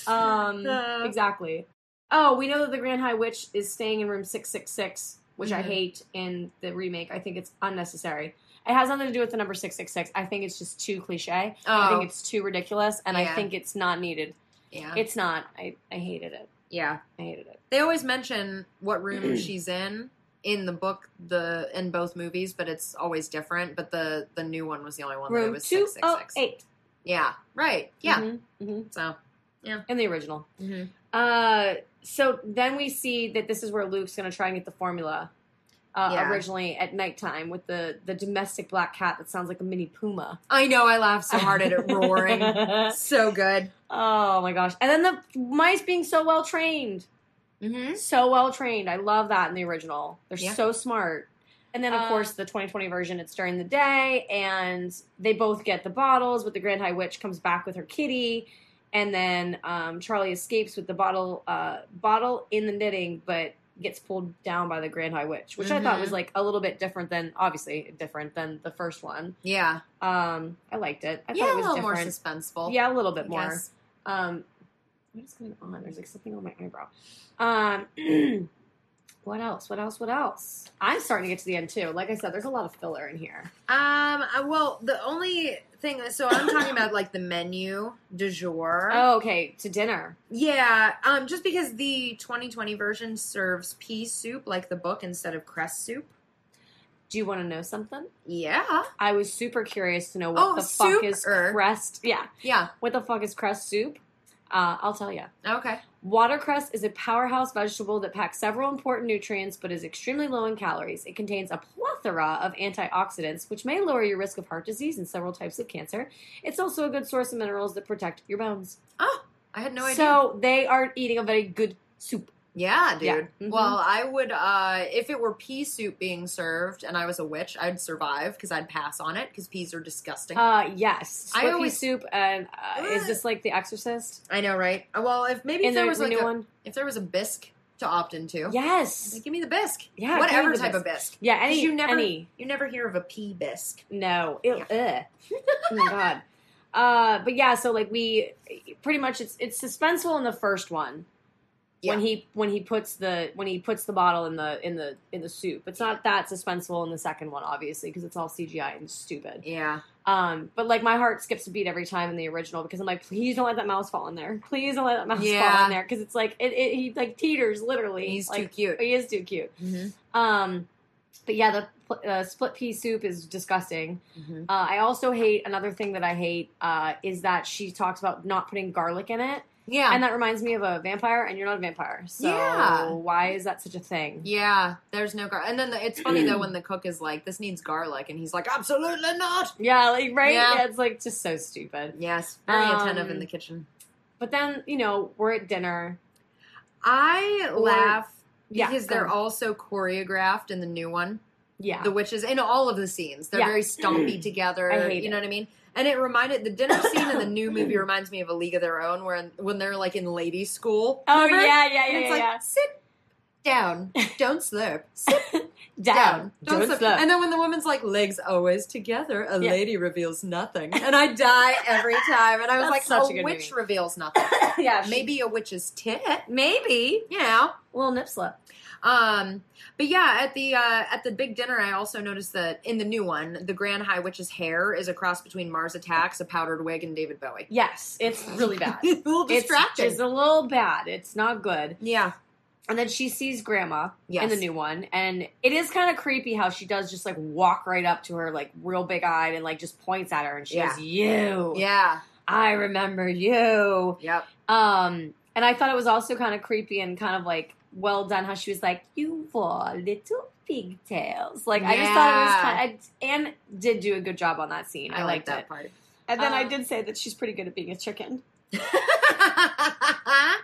Um, exactly. Oh, we know that the Grand High Witch is staying in room six six six, which I Mhm. hate in the remake. I think it's unnecessary. It has nothing to do with the number six six six. I think it's just too cliche. Oh. I Oh, think it's too ridiculous, and I think it's not needed. yeah, It's not. I I hated it. yeah. I hated it. They always mention what room she's in in the book, the in both movies, but it's always different. But the the new one was the only one that it Room was two six six oh six. eight. Yeah, right. Yeah. Mhm, mhm. So. Yeah in the original. hmm Uh, so then we see that this is where Luke's going to try and get the formula. Uh, Yeah. Originally at nighttime with the the domestic black cat that sounds like a mini puma. I know. I laughed so hard at it roaring. so good. oh my gosh! And then the mice being so well trained, Mm-hmm. so well trained. I love that in the original. They're Yeah. so smart. And then of Uh, course the 2020 version, it's during the day, and they both get the bottles. But the Grand High Witch comes back with her kitty, and then um, Charlie escapes with the bottle uh, bottle in the knitting, but gets pulled down by the Grand High Witch, which I thought was like a little bit different than obviously different than the first one. Yeah. Um, I liked it. I yeah, thought it a was little more suspenseful. Yeah, a little bit more. Um, what is going on? There's like something on my eyebrow. Um, what else? What else? What else? I'm starting to get to the end too. Like I said, there's a lot of filler in here. Um. uh, Well, the only thing. So I'm talking about like the menu du jour. Oh, okay. To dinner. Yeah. Um. Just because the 2020 version serves pea soup like the book instead of cress soup. Do you want to know something? Yeah. I was super curious to know what Oh, the fuck is crest. Yeah, Yeah. what the fuck is crest soup? Uh, I'll tell you. Okay. Watercress is a powerhouse vegetable that packs several important nutrients but is extremely low in calories. It contains a plethora of antioxidants, which may lower your risk of heart disease and several types of cancer. It's also a good source of minerals that protect your bones. Oh, I had no idea. So they are eating a very good soup. Yeah, dude. Yeah. Mhm. Well, I would uh if it were pea soup being served and I was a witch, I'd survive because I'd pass on it because peas are disgusting. Uh, yes, I split pea soup. And uh, is this like The Exorcist? I know, right? Uh, Well, if maybe if there the, was like new a, one? if there was a bisque to opt into, Yes. like, give me the bisque. Yeah, whatever type of bisque. Yeah, any. you never- any. You never hear of a pea bisque. No. Ew, ugh. oh my god. Uh, but yeah, so like we pretty much it's it's suspenseful in the first one when he when he puts the when he puts the bottle in the in the in the soup. It's not that suspenseful in the second one, obviously, because it's all CGI and stupid. Yeah, Um, but like my heart skips a beat every time in the original because I'm like, please don't let that mouse fall in there. Please don't let that mouse fall in there because it's like it, it he like teeters literally. he's like, too cute. He is too cute. Mm-hmm. Um, but yeah, the uh, split pea soup is disgusting. Mm-hmm. Uh, I also hate another thing that I hate uh, is that she talks about not putting garlic in it, Yeah, and that reminds me of a vampire, and you're not a vampire, so Yeah. why is that such a thing? yeah. There's no garlic, and then the, it's funny though when the cook is like, "This needs garlic," and he's like, "Absolutely not." Yeah, like right? Yeah. Yeah. it's like just so stupid. Yes, very Um, attentive in the kitchen. But then you know we're at dinner. I Or- laugh Yeah, because go they're all so choreographed in the new one. yeah. The witches in all of the scenes, they're Yeah. very stompy together. I hate you it. know what I mean? And it reminded the dinner scene in the new movie reminds me of A League of Their Own, where when they're like in lady school. oh remember? yeah, yeah, And yeah, it's yeah, like yeah. sit down, don't slurp, sit Down, down, don't slurp. slip. And then when the woman's like legs always together, a Yeah. lady reveals nothing, and I die every time. And I was That's like, such a a good witch movie. reveals nothing. yeah, she- Maybe a witch's tit, maybe you know. little nip slip. Um, but yeah, at the uh, at the big dinner, I also noticed that in the new one, the Grand High Witch's hair is a cross between Mars Attacks, a powdered wig, and David Bowie. Yes, it's really bad. a little distracting. It's just a little bad. It's not good. yeah, And then she sees grandma Yes. in the new one, and it is kind of creepy how she does just like walk right up to her, like real big eyed, and like just points at her, and she Yeah. goes, "You, yeah, I remember you." yep. Um, and I thought it was also kind of creepy and kind of like well done how she was like, "You wore little pigtails." Like I just thought it was Yeah. kind. Of, Anne did do a good job on that scene. I, I, liked that it. part. And then I Um, did say that she's pretty good at being a chicken.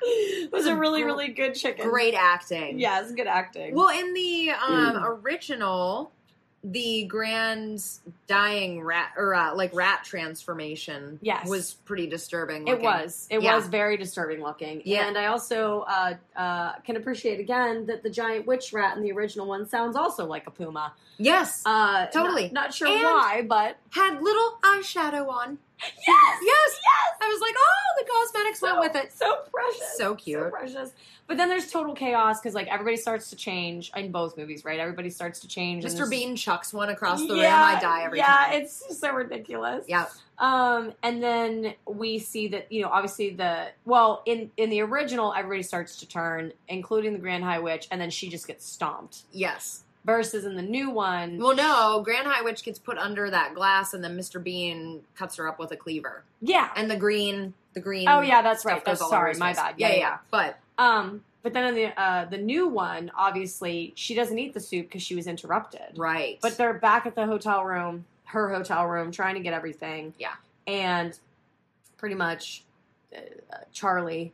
It was a really, really good chicken. Great acting. Yeah, it's good acting. Well, in the um, original, the grand dying rat or uh, like rat transformation, Yes. was pretty disturbing. It was. It Yeah. was very disturbing looking. Yeah. And I also uh, uh, can appreciate again that the giant witch rat in the original one sounds also like a puma. Yes, Uh, Totally. Not, not sure And- why, but had little eyeshadow on. Yes, Yes. Yes. I was like, oh, the cosmetics went with it. So precious. So cute. So precious. But then there's total chaos because like everybody starts to change in both movies, right? Everybody starts to change. Mr. Bean chucks one across the room. I die every yeah, time. it's so ridiculous. Yeah. Um, and then we see that you know, obviously the well in in the original, everybody starts to turn, including the Grand High Witch, and then she just gets stomped. Yes. Versus in the new one, Well, no, Grand High Witch gets put under that glass, and then Mr. Bean cuts her up with a cleaver, yeah. and the green, the green. Oh yeah, that's right. That's sorry, my bad. Yeah, Yeah, yeah. yeah. But Um, but then in the uh the new one, obviously she doesn't eat the soup because she was interrupted. right, But they're back at the hotel room, her hotel room, trying to get everything. Yeah. And pretty much uh, Charlie,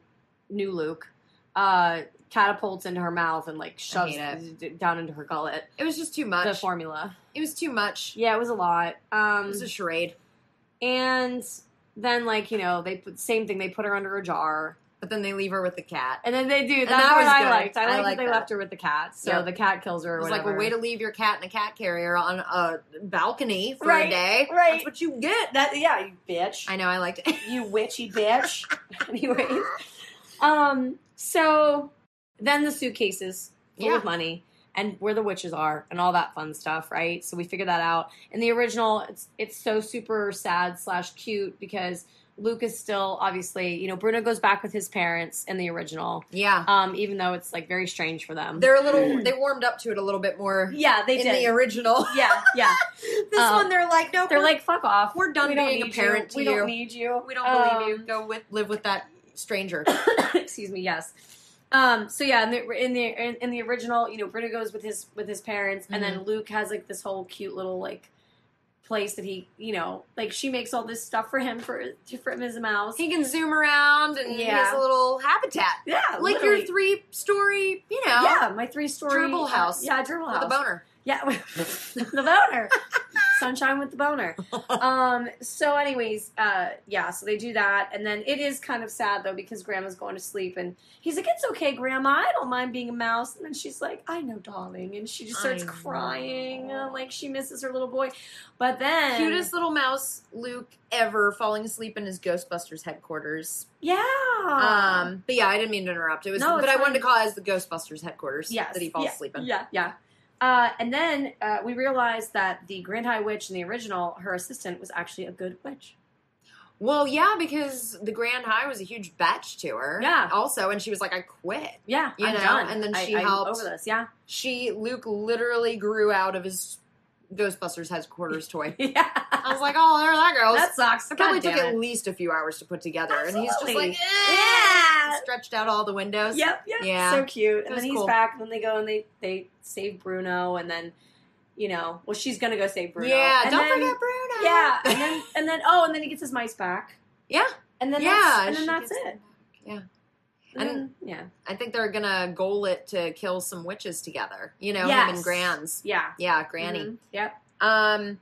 new Luke, uh, catapults into her mouth and like shoves d- down into her gullet it was just too much. the formula. it was too much. Yeah, it was a lot. Um, It was a charade. and then like you know they put same thing. They put her under a jar. But then they leave her with the cat. And then they do. That, that was I good. liked. I I liked that they that. left her with the cat. So Yep. the cat kills her. It Or was like a way to leave your cat in a cat carrier on a balcony for Right, a day. right. That's what you get. that. Yeah, you bitch. I know. I liked it. you witchy bitch. anyway, um, so then the suitcases full Yeah. of money and where the witches are and all that fun stuff, right? So we figured that out. In the original, it's it's so super sad slash cute because Luke is still obviously, you know, Bruno goes back with his parents in the original, yeah, um, even though it's like very strange for them. they're a little. They warmed up to it a little bit more yeah, they in did. the original. yeah, yeah. this Um, one, they're like, no, They're like, fuck off. we're done we don't being a need parent you. to we you. don't need you. we don't believe you. Um, Go with live with that stranger. excuse me yes um so yeah in the in the in, in the original you know Bruno goes with his with his parents and Mm-hmm. then luke has like this whole cute little like place that he you know like she makes all this stuff for him for for him as a mouse he can zoom around and he Yeah. has a little habitat, yeah like literally. your three story, you know, yeah my three story Gerbil house yeah gerbil with house a boner. yeah the boner sunshine with the boner. Um so anyways uh yeah so they do that. And then it is kind of sad though because grandma's going to sleep and he's like it's okay grandma. I don't mind being a mouse. And then she's like i know darling. And she just starts crying uh, like she misses her little boy. But then Cutest little mouse Luke ever falling asleep in his Ghostbusters headquarters. yeah. Um, but yeah, I didn't mean to interrupt. It was, No, but I wanted to call it as the Ghostbusters headquarters. yes that he falls yeah, asleep in. yeah yeah uh, and then uh, we realized that the Grand High Witch in the original, her assistant, was actually a good witch. Well, yeah, because the Grand High was a huge batch to her. Yeah. Also, and she was like, I quit. Yeah, You I'm know, done. and then I- she I'm helped- over this. Yeah, She, Luke, literally grew out of his Ghostbusters headquarters toy. yeah. I was like, oh, there that goes. that sucks. it probably took damn at least a few hours to put together, and he's just like, eh, Yeah. stretched out all the windows. Yep, yep. Yeah. So cute. And then he's cool. back, and then they go and they they save Bruno, and then you know, well, she's gonna go save Bruno. Yeah, And don't then- forget Bruno. Yeah, and then and then oh, and then he gets his mice back, yeah, and then yeah, that's, and then that's it. back. Yeah, And, yeah, I think they're gonna goal it to kill some witches together. You know, him Yes. and Gran's. yeah, Yeah, Granny. Mhm. Yep. Um,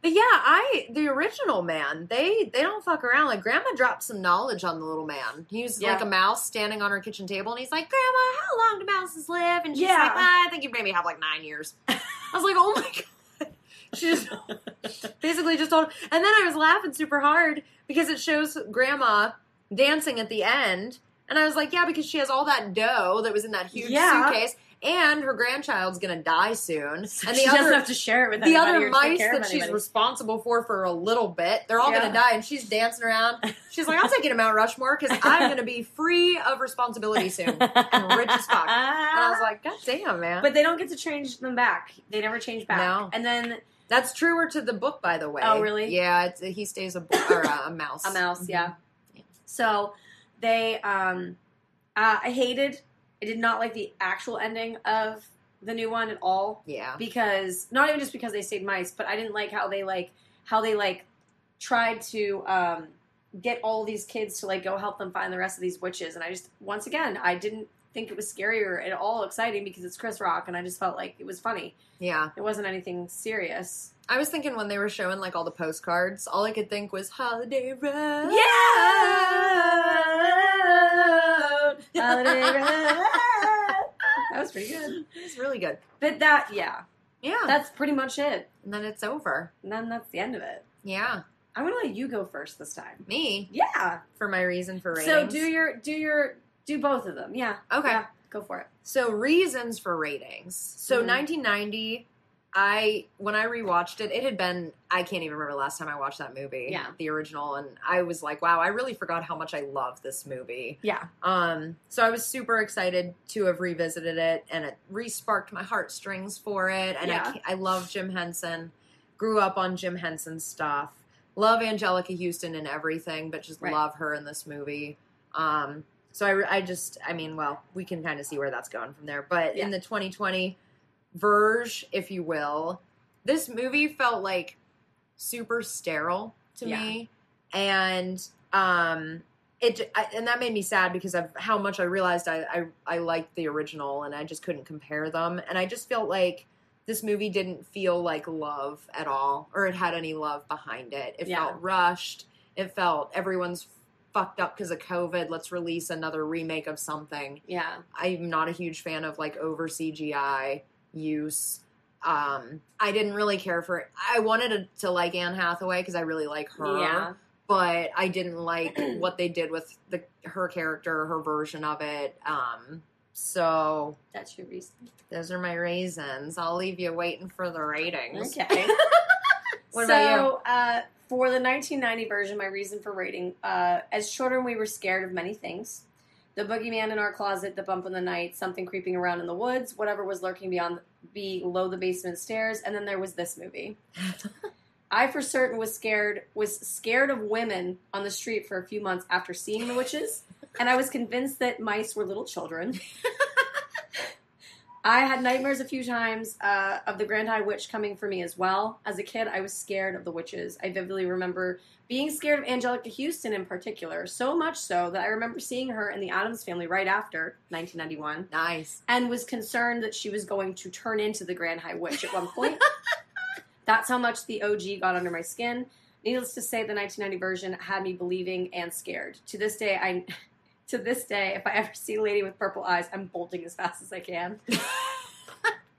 but yeah, I the original man. They they don't fuck around. Like Grandma dropped some knowledge on the little man. He was Yeah. like a mouse standing on her kitchen table, and he's like, "Grandma, how long do mouses live?" And she's Yeah. like, "Ah, "I think you maybe have like nine years." I was like, "Oh my god." She just basically just told, and then I was laughing super hard because it shows Grandma dancing at the end, and I was like, "Yeah," because she has all that dough that was in that huge Yeah. suitcase, and her grandchild's gonna die soon, and she the doesn't other have to share it with the other mice that she's responsible for for a little bit, they're all Yeah. gonna die, and she's dancing around. She's like, "I'll take you to Mount Rushmore because I'm gonna be free of responsibility soon." and rich as fuck. And I was like, "God damn, man!" but they don't get to change them back. They never change back. No. And then That's truer to the book, by the way. Oh, really? Yeah, it's, he stays a bo- or a, a mouse. a mouse, yeah. Mhm. So they, um, uh, I hated. I did not like the actual ending of the new one at all Yeah. because not even just because they saved mice, but I didn't like how they like how they like tried to um, get all these kids to like go help them find the rest of these witches, and I just once again I didn't think it was scary or at all exciting because it's Chris Rock, and I just felt like it was funny. Yeah. It wasn't anything serious. I was thinking when they were showing like all the postcards, all I could think was Holiday Road. Yeah. That was pretty good. It's really good. But that, yeah, Yeah. that's pretty much it. and then it's over. And then that's the end of it. Yeah. I'm gonna let you go first this time. Me Yeah. for my reason for ratings. So do your do your do both of them. Yeah. Okay. Yeah, go for it. So reasons for ratings. So Mhm. 1990, I when I rewatched it, it had been I can't even remember the last time I watched that movie, Yeah. the original, and I was like, wow, I really forgot how much I love this movie. Yeah. Um, so I was super excited to have revisited it, and it re-sparked my heartstrings for it. And Yeah. I, I love Jim Henson. Grew up on Jim Henson stuff. Love Anjelica Huston and everything, but just Right. love her in this movie. Um, so I, I just, I mean, well, we can kind of see where that's going from there. But in the 2020 verge, if you will, this movie felt like super sterile to Yeah. me, and um, it I, and that made me sad because of how much I realized I, I I liked the original, and I just couldn't compare them, and I just felt like this movie didn't feel like love at all, or it had any love behind it. It Yeah. felt rushed. It felt everyone's fucked up because of COVID. Let's release another remake of something. Yeah. I'm not a huge fan of like over CGI use. Um, I didn't really care for it. I wanted to, to like Anne Hathaway because I really like her, Yeah. but I didn't like what they did with the her character, her version of it. Um, so That's your reason. those are my raisins. I'll leave you waiting for the ratings. Okay. What so, about you? uh, for the 1990 version, my reason for rating, uh, as children, we were scared of many things. The boogeyman in our closet, the bump in the night, something creeping around in the woods, whatever was lurking beyond below the basement stairs, and then there was this movie. I for certain was scared was scared of women on the street for a few months after seeing the witches, and I was convinced that mice were little children. I had nightmares a few times uh, of the Grand High Witch coming for me as well. As a kid, I was scared of the witches. I vividly remember being scared of Anjelica Huston in particular, so much so that I remember seeing her in the Addams Family right after 1991 nice. and was concerned that she was going to turn into the Grand High Witch at one point. That's how much the OG got under my skin. Needless to say, the 1990 version had me believing and scared. To this day, I, to this day, if I ever see a lady with purple eyes, I'm bolting as fast as I can.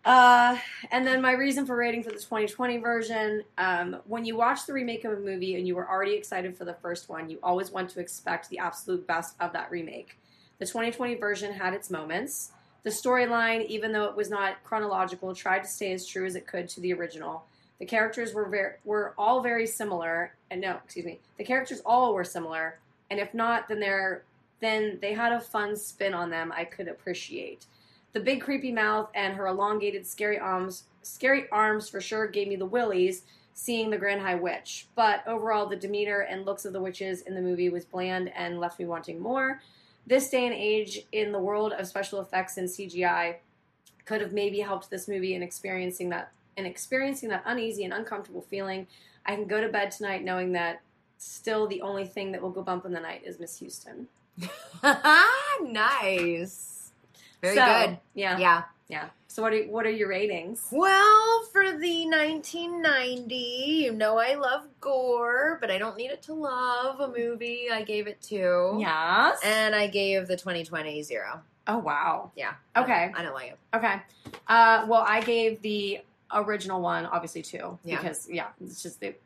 Uh, and then my reason for rating for the 2020 version, um, when you watch the remake of a movie and you were already excited for the first one, you always want to expect the absolute best of that remake. The 2020 version had its moments. The storyline, even though it was not chronological, tried to stay as true as it could to the original. The characters were very, were all very similar, and no, excuse me, the characters all were similar, and if not, then they're then they had a fun spin on them I could appreciate. The big creepy mouth and her elongated scary arms scary arms for sure gave me the willies seeing the Grand High Witch. But overall the demeanor and looks of the witches in the movie was bland and left me wanting more. This day and age in the world of special effects and CGI could have maybe helped this movie in experiencing that and experiencing that uneasy and uncomfortable feeling. I can go to bed tonight knowing that still the only thing that will go bump in the night is Miss Huston. nice. Very So, good. Yeah. Yeah. Yeah. So what are what are your ratings? Well, for the 1990, you know I love gore, but I don't need it to love a movie. I gave it two. Yes. And I gave the 2020 zero. oh wow. Yeah. Okay. I don't like it. Okay. Uh, well, I gave the original one obviously two Yeah. because yeah, it's just it,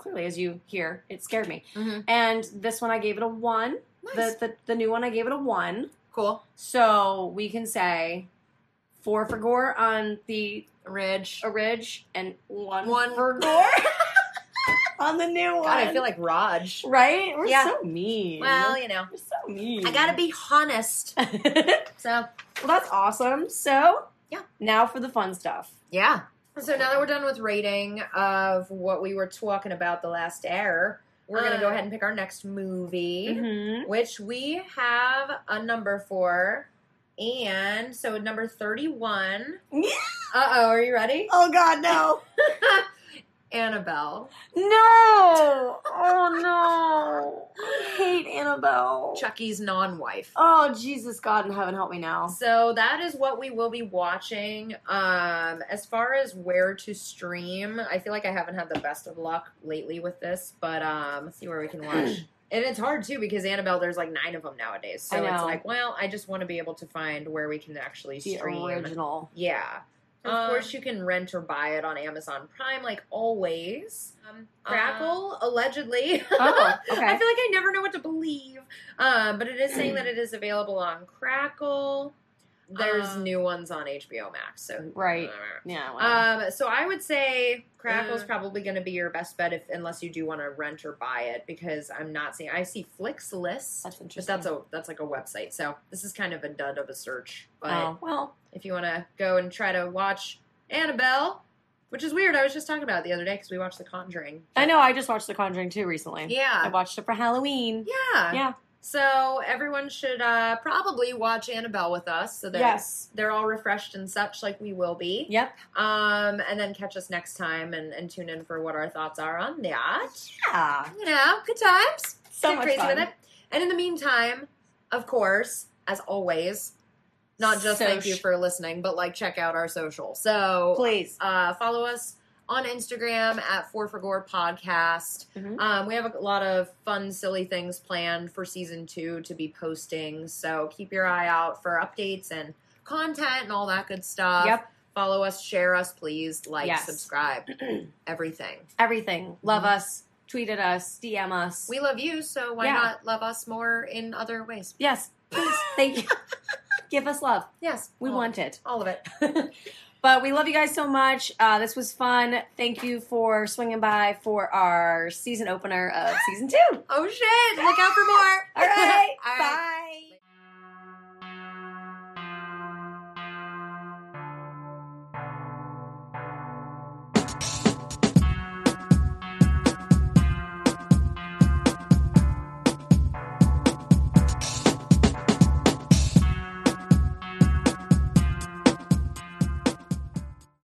clearly as you hear, it scared me. Mhm. And this one I gave it a one. Nice. The, the the new one I gave it a one. cool. So we can say four for gore on the Ridge. A Ridge and one, One. for gore on the new one. God, I feel like Raj. right. We're Yeah. so mean. Well, you know, we're so mean. I gotta be honest. So, well, that's awesome. So Yeah. Now for the fun stuff. yeah. So now that we're done with rating of what we were talking about the last hour, we're gonna go Uh. ahead and pick our next movie. Mm-hmm. which we have a number for. And so number 31. Uh oh, are you ready? Oh God, no! Annabelle. No! Oh no! I hate Annabelle. Chucky's non wife. Oh Jesus, God in heaven, help me now. So that is what we will be watching. Um, as far as where to stream, I feel like I haven't had the best of luck lately with this, but um, let's see where we can watch. and it's hard too because Annabelle, there's like nine of them nowadays. So it's like, well, I just want to be able to find where we can actually stream. The original. Yeah. Of Um, course, you can rent or buy it on Amazon Prime, like always. Um, Crackle, allegedly. Oh, okay. I feel like I never know what to believe. Um, but it is saying that it is available on Crackle. There's Um, new ones on HBO Max. So Right. Yeah. well, Um, so I would say Crackle's Uh. probably going to be your best bet if, unless you do want to rent or buy it, because I'm not seeing. I see Flixlist, that's but interesting. that's a that's like a website. So this is kind of a dud of a search. But oh, well, if you want to go and try to watch Annabelle, which is weird, I was just talking about it the other day because we watched The Conjuring. I know. I just watched The Conjuring too recently. Yeah, I watched it for Halloween. yeah, Yeah. So everyone should uh, probably watch Annabelle with us, so that Yes. they're all refreshed and such, like we will be. Yep. Um, and then catch us next time and, and tune in for what our thoughts are on that. Yeah. You know, good times. So Get much crazy fun. with it. And in the meantime, of course, as always, not just thank you for listening, but like check out our social. So Please. uh, follow us on Instagram at Four for Gore Podcast. Mhm. Um, we have a lot of fun, silly things planned for season two to be posting. So keep your eye out for updates and content and all that good stuff. Yep. Follow us, share us, please. Like, Yes. subscribe, everything. Everything. Love us. Tweet at us. DM us. We love you, so why Yeah. not love us more in other ways? yes. Please. Thank you. Give us love. Yes, We all, want it. all of it. But we love you guys so much. Uh, this was fun. Thank you for swinging by for our season opener of season two. Oh shit! Look out for more. All right. All right. Bye.